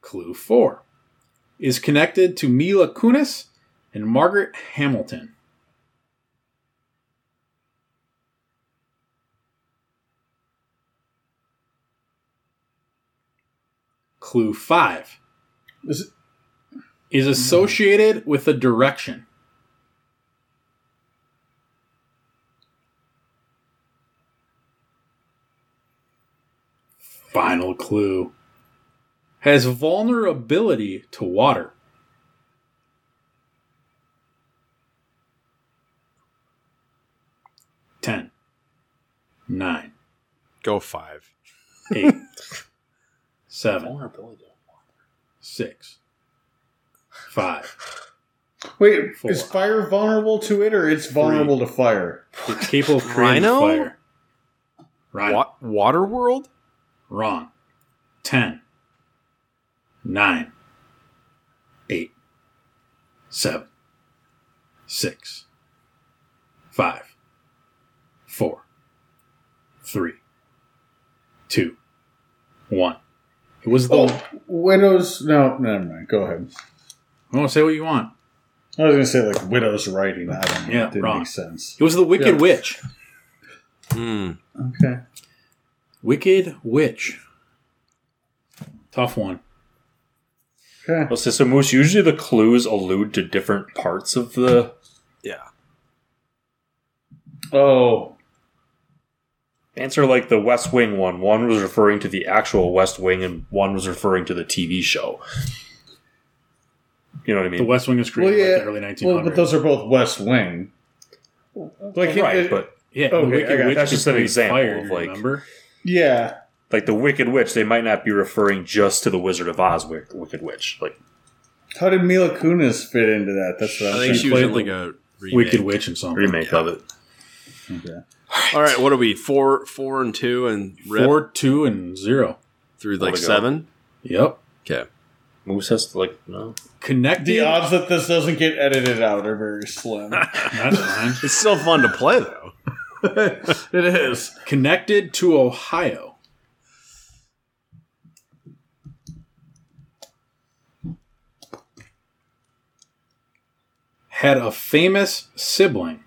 Clue 4 is connected to Mila Kunis and Margaret Hamilton. Clue 5 Is associated with a direction. Final clue has vulnerability to water. Ten, nine, Go five. eight, seven, six, five. wait, Four. is fire vulnerable to it, or it's vulnerable to fire? It's capable of creating Rhino? fire. Rhino. Wa- Water World? Wrong. Ten. Nine. Eight. Seven. Six. Five. Four. Three. Two. One. It was the. Oh, widows. No, never mind. Go ahead. Oh, say what you want. I was gonna say like widows writing. I don't know. Yeah, it didn't wrong. make sense. It was the Wicked Yeah. Witch. Hmm. Okay. Wicked Witch. Tough one. Okay. Well, so, so Moose, usually the clues allude to different parts of the. Yeah. Oh, Answer like the West Wing one. One was referring to the actual West Wing, and one was referring to the TV show. You know what I mean? The West Wing was well, created yeah. like the early 1900s. well, but those are both West Wing. Like, it- right, it- but yeah, okay, the Wicked Witch that's could just an example fire, of, like- remember? Yeah. like the Wicked Witch, they might not be referring just to the Wizard of Oz Wick- Wicked Witch. Like How did Mila Kunis fit into that? That's what I I'm think saying. she was in played like a remake. Wicked Witch and something. remake of it. Okay. All right, what are we? Four, four, and two, and rip Four, two, and zero. through like to go. seven. Yep. Okay. Moose has to like no. Connected. The odds that this doesn't get edited out are very slim. That's fine. It's still fun to play though. it is. Connected to Ohio. Had a famous sibling.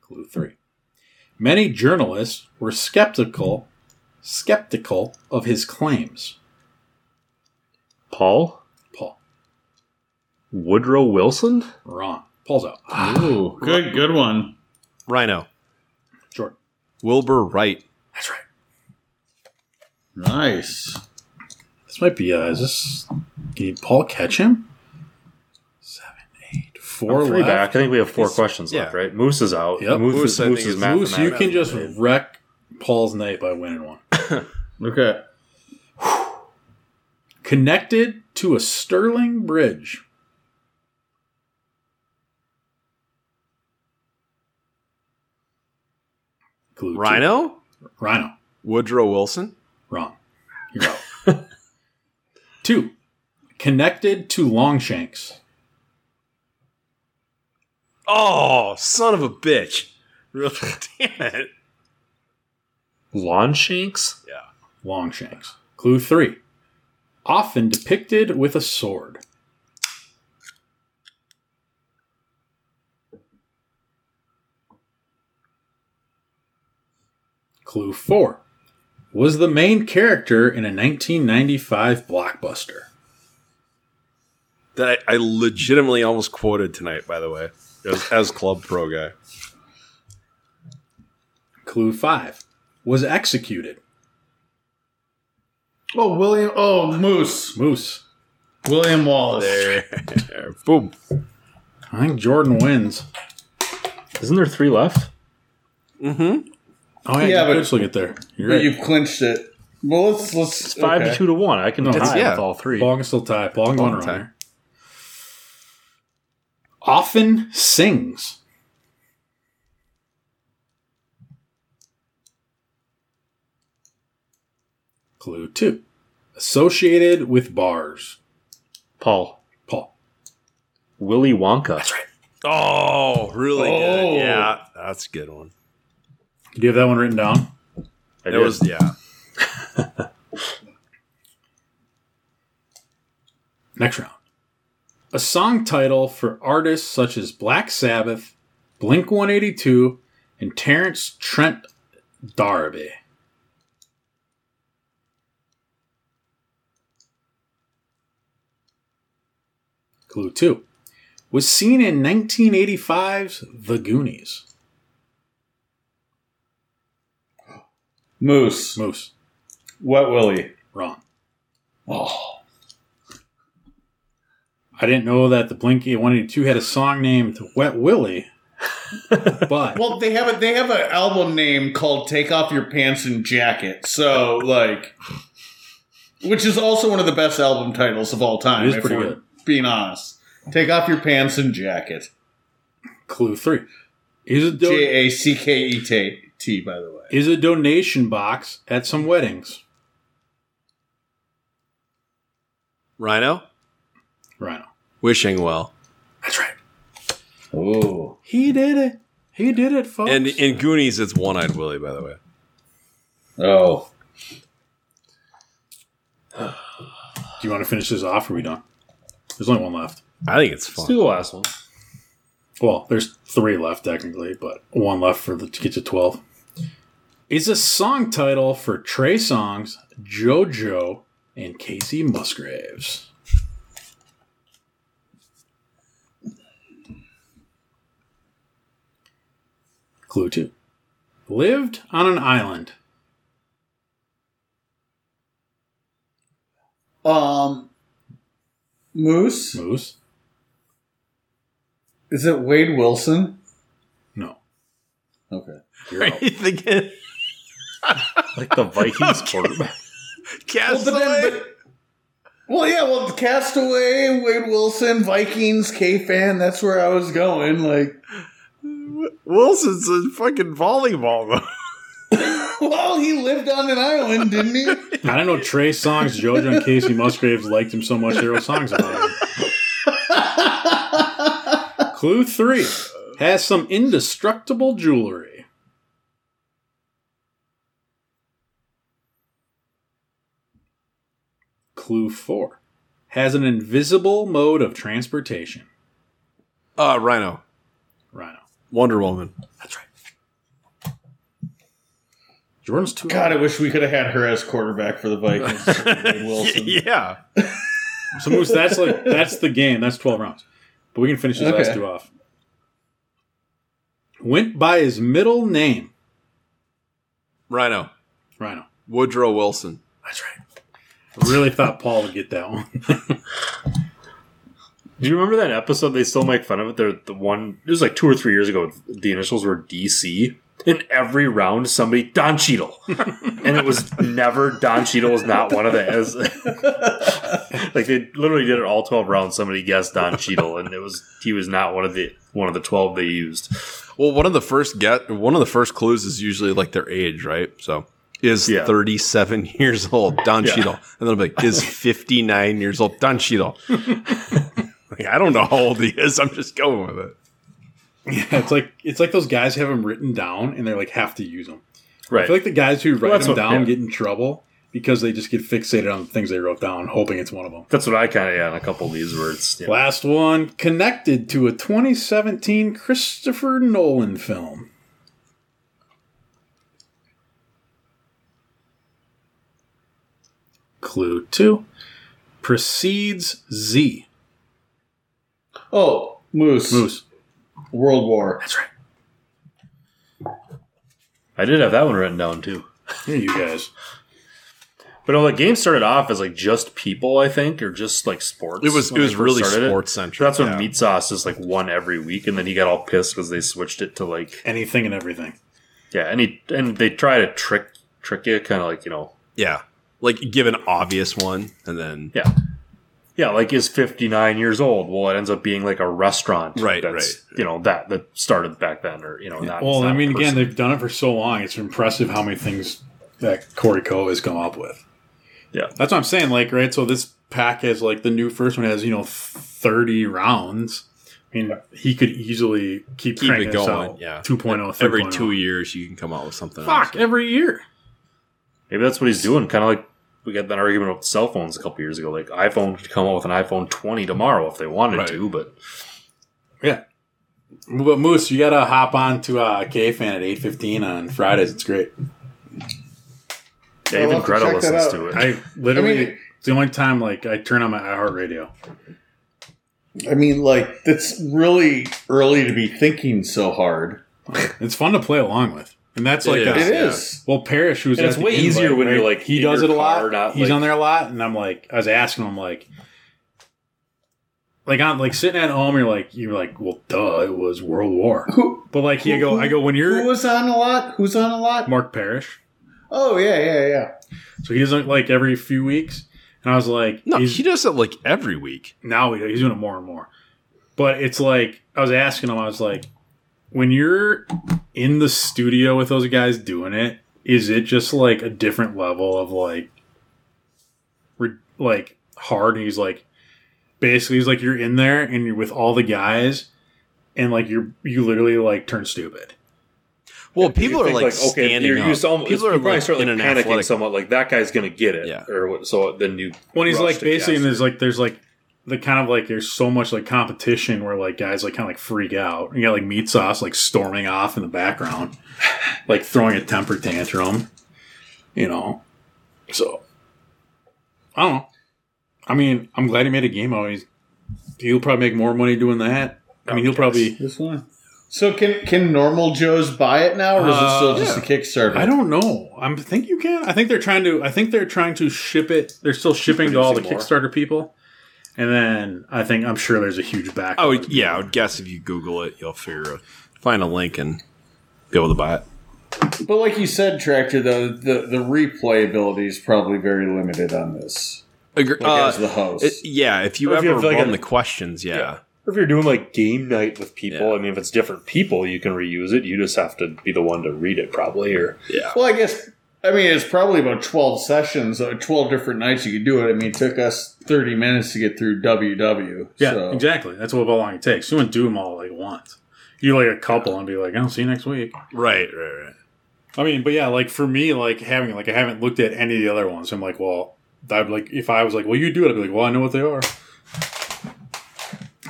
Clue three. Many journalists were skeptical skeptical of his claims. Paul. Woodrow Wilson. Wrong. Paul's out. Ooh, good, good one. Rhino. Short. Wilbur Wright. That's right. Nice. This might be. Uh, is this? Can you Paul catch him? Seven, eight, four Three left. back. I think we have four He's- questions yeah. left, right? Moose is out. Yep. Moose, Moose, is, I Moose think, is is- Moose, you can just mathematically- wreck Paul's night by winning one. Okay. Connected to a Stirling Bridge. Clue two. Rhino. Rhino. Woodrow Wilson. Wrong. You're out. Two. Connected to Longshanks. Oh, son of a bitch! Really? Damn it! Longshanks? Yeah. Longshanks. Clue three. Often depicted with a sword. Clue four. Was the main character in a 1995 blockbuster. that I, I legitimately almost quoted tonight. By the way, as, as Club Pro guy. Clue five was executed. Oh, William. Oh, Moose. Moose. William Wallace. There, boom. I think Jordan wins. Isn't there three left? Mm-hmm. Oh yeah, Yeah, you but- could still get there. You're But right. you've clinched it. Well, let's let's. It's five okay. to two to one. I can No, tie it's- yeah. with all three. Paul can still tie. Paul can go Paul on a can tie. runner. Often sings. Clue two. Associated with bars. Paul. Paul. Willy Wonka. That's right. Oh, really Oh. good. Yeah, that's a good one. Do you have that one written down? I It did. was yeah. Next round. A song title for artists such as Black Sabbath, Blink 182, and Terence Trent D'Arby. Clue 2. Was seen in 1985's The Goonies. Moose. Moose. Wet Willie. Wrong. Oh. I didn't know that the Blink 182 had a song named Wet Willie. but Well, they have a they have an album name called "Take Off Your Pants and Jacket." So, like, which is also one of the best album titles of all time. It is if pretty we're good. Being honest, take off your pants and jacket. clue 3. Is a do- J A C K E T T. By the way. Is a donation box at some weddings. Rhino, Rhino. wishing well, That's right. Oh. He did it. He did it, folks. and in Goonies, it's One Eyed Willie. By the way, Oh. do you want to finish this off? Or are we done? There's only one left. I think it's Let's fun. do the last one. Well, there's three left technically, but one left for the to get to twelve. Is a song title for Trey Songz, JoJo, and Kacey Musgraves. Clue two. Lived on an island. Um. Moose. Moose? Is it Wade Wilson? No. Okay. You're out. You thinking Like the Vikings quarterback. Well, Castaway? but then, but, well, yeah. Well, Castaway, Wade Wilson, Vikings, K fan. That's where I was going. Like, Wilson's a fucking volleyball. though. well, he lived on an island, didn't he? I don't know Trey Songz, JoJo, and Kacey Musgraves liked him so much they wrote songs about him. Clue three has some indestructible jewelry. Clue four has an invisible mode of transportation. Uh, Rhino, Rhino. Wonder Woman. That's right. Jordan's too. God, I wish we could have had her as quarterback for the Vikings. Wilson. yeah. So Moose, that's like that's the game. That's twelve rounds. But we can finish these last two off. Went by his middle name. Rhino, Rhino. Woodrow Wilson. That's right. I really thought Paul would get that one. Do you remember that episode? They still make fun of it. They're the one. It was like two or three years ago. The initials were DC. In every round, somebody Don Cheadle, and it was never Don Cheadle was not one of the as like they literally did it all twelve rounds. Somebody guessed Don Cheadle, and it was he was not one of the one of the twelve they used. Well, one of the first get one of the first clues is usually like their age, right? So is Yeah. 37 years old Don Yeah. Cheadle, and then I'll be like, is 59 years old Don Cheadle. like, I don't know how old he is. I'm just going with it. yeah, it's like it's like those guys have them written down and they're like have to use them. Right. I feel like the guys who write that's them what- down yeah. get in trouble because they just get fixated on the things they wrote down, hoping it's one of them. That's what I kind of yeah. A couple of these words. Last one connected to a 2017 Christopher Nolan film. Clue 2 precedes Z. Oh, Moose. Moose. World War. That's right. I did have that one written down too. Here you guys. But no, the game started off as like just people, I think, or just like sports. It was it was really sports centric. That's when yeah. Meat Sauce is like one every week, and then he got all pissed because they switched it to like Anything and everything. yeah, and he and they try to trick trick you, kind of like you know Yeah, like give an obvious one, and then yeah. Yeah, like is fifty nine years old. Well, it ends up being like a restaurant, Right, That's, right. You know that that started back then, or you know, not. Well, not I mean, a again, they've done it for so long. It's impressive how many things that Corey Cove has come up with. Yeah. That's what I'm saying. Like, right? So this pack has like the new first one has you know 30 rounds. I mean, he could easily keep, Keep it going, out. yeah. 2.0, every 3.0. two years you can come out with something. Fuck, else. every year. Maybe that's what he's doing. Kind of like we got that argument with cell phones a couple years ago. Like iPhone could come out with an iPhone twenty tomorrow if they wanted Right. to, but Yeah. But Moose, you gotta hop on to uh, K fan at 8:15 on Fridays. It's great. yeah, I'll even Greta listens to it. I literally, I mean- it's the only time like I turn on my iHeartRadio. I mean, like, it's really early to be thinking so hard. It's fun to play along with, and that's It like is. a, It yeah. is. Well, Parrish, who's And at it's way easier invite, when you're, like, he in does your it a lot. car, not, He's like- on there a lot, and I'm like, I was asking him like, like I'm like sitting at home, you're like, you're like, well, duh, it was World War, Who, but like, he go, I go when you're who was on a lot? Who's on a lot? Mark Parrish, Oh, yeah, yeah, yeah. so he does it like every few weeks, and I was like, No, he does it like every week. now he's doing it more and more. But it's like I was asking him, I was like, when you're in the studio with those guys doing it, is it just like a different level of like, re- like hard? And he's like, basically, he's like you're in there and you're with all the guys, and like you're you literally like turn stupid. Well, people are think, like, standing you're up. used to almost, people are probably like start like an panicking athletic. somewhat like that guy's gonna get it Yeah. or what so then you When he's rush like basically, and there's like there's like the kind of like there's so much like competition where like guys like kind of like freak out. And you got like meat sauce like storming off in the background, like throwing a temper tantrum. You know, so I don't know. I mean, I'm glad he made a game out. He's he'll probably make more money doing that. I mean, he'll probably. This one. So can can normal Joes buy it now, or is it still Uh, just a Kickstarter? I don't know. I think you can. I think they're trying to. I think they're trying to ship it. They're still shipping to all the more. Kickstarter people, and then I think I'm sure there's a huge back. Oh would, yeah, I would guess if you Google it, you'll figure out, find a link and be able to buy it. But like you said, Tractor, though the the replayability is probably very limited on this. Agre- Like uh, as the host, it- yeah, if you Or if you ever have, like, run a- the questions, yeah. Or if you're doing like game night with people, Yeah. I mean, if it's different people, you can reuse it. You just have to be the one to read it, probably. Or yeah, well, I guess I mean it's probably about twelve sessions, uh, twelve different nights you could do it. I mean, it took us thirty minutes to get through WW. Yeah, so. exactly. That's what how long it takes. You wouldn't do them all like once. You like a couple and be like, "I'll see you next week." right, right, right. I mean, but yeah, like for me, like having like I haven't looked at any of the other ones. I'm like, well, I'd like if I was like, well, you do it. I'd be like, well, I know what they are.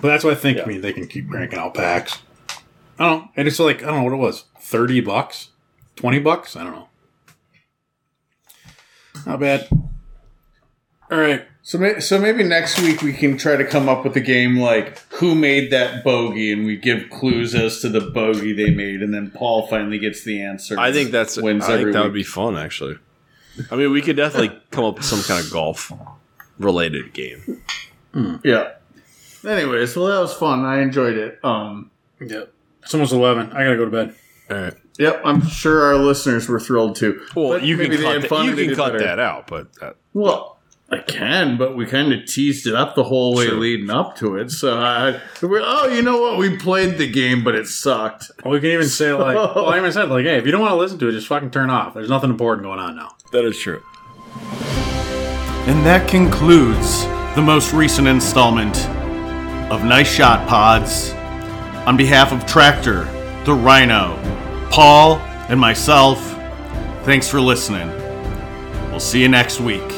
But that's what I think. Yeah. I mean, they can keep cranking out packs. I don't know. And it's like I don't know what it was, thirty bucks, twenty bucks. I don't know. Not bad. All right. So, may, so maybe next week we can try to come up with a game like who made that bogey, and we give clues as to the bogey they made, and then Paul finally gets the answer. I think that's. wins I think that would be fun, actually. I mean, we could definitely come up with some kind of golf related game. yeah. Anyways, well, that was fun. I enjoyed it. Um, Yep. It's almost eleven. I gotta go to bed. All right. Yep, I'm sure our listeners were thrilled too. Well, But you can cut, that, you can cut better. that out, but that, Well, I can, but we kind of teased it up the whole way Sure. leading up to it. So, I, we're, oh, you know what? We played the game, but it sucked. Or we can even say like, well, I even said like, hey, if you don't want to listen to it, just fucking turn off. There's nothing important going on now. that is true. And that concludes the most recent installment of Nice Shot Pods. On behalf of Tractor, the Rhino, Paul, and myself, thanks for listening. We'll see you next week.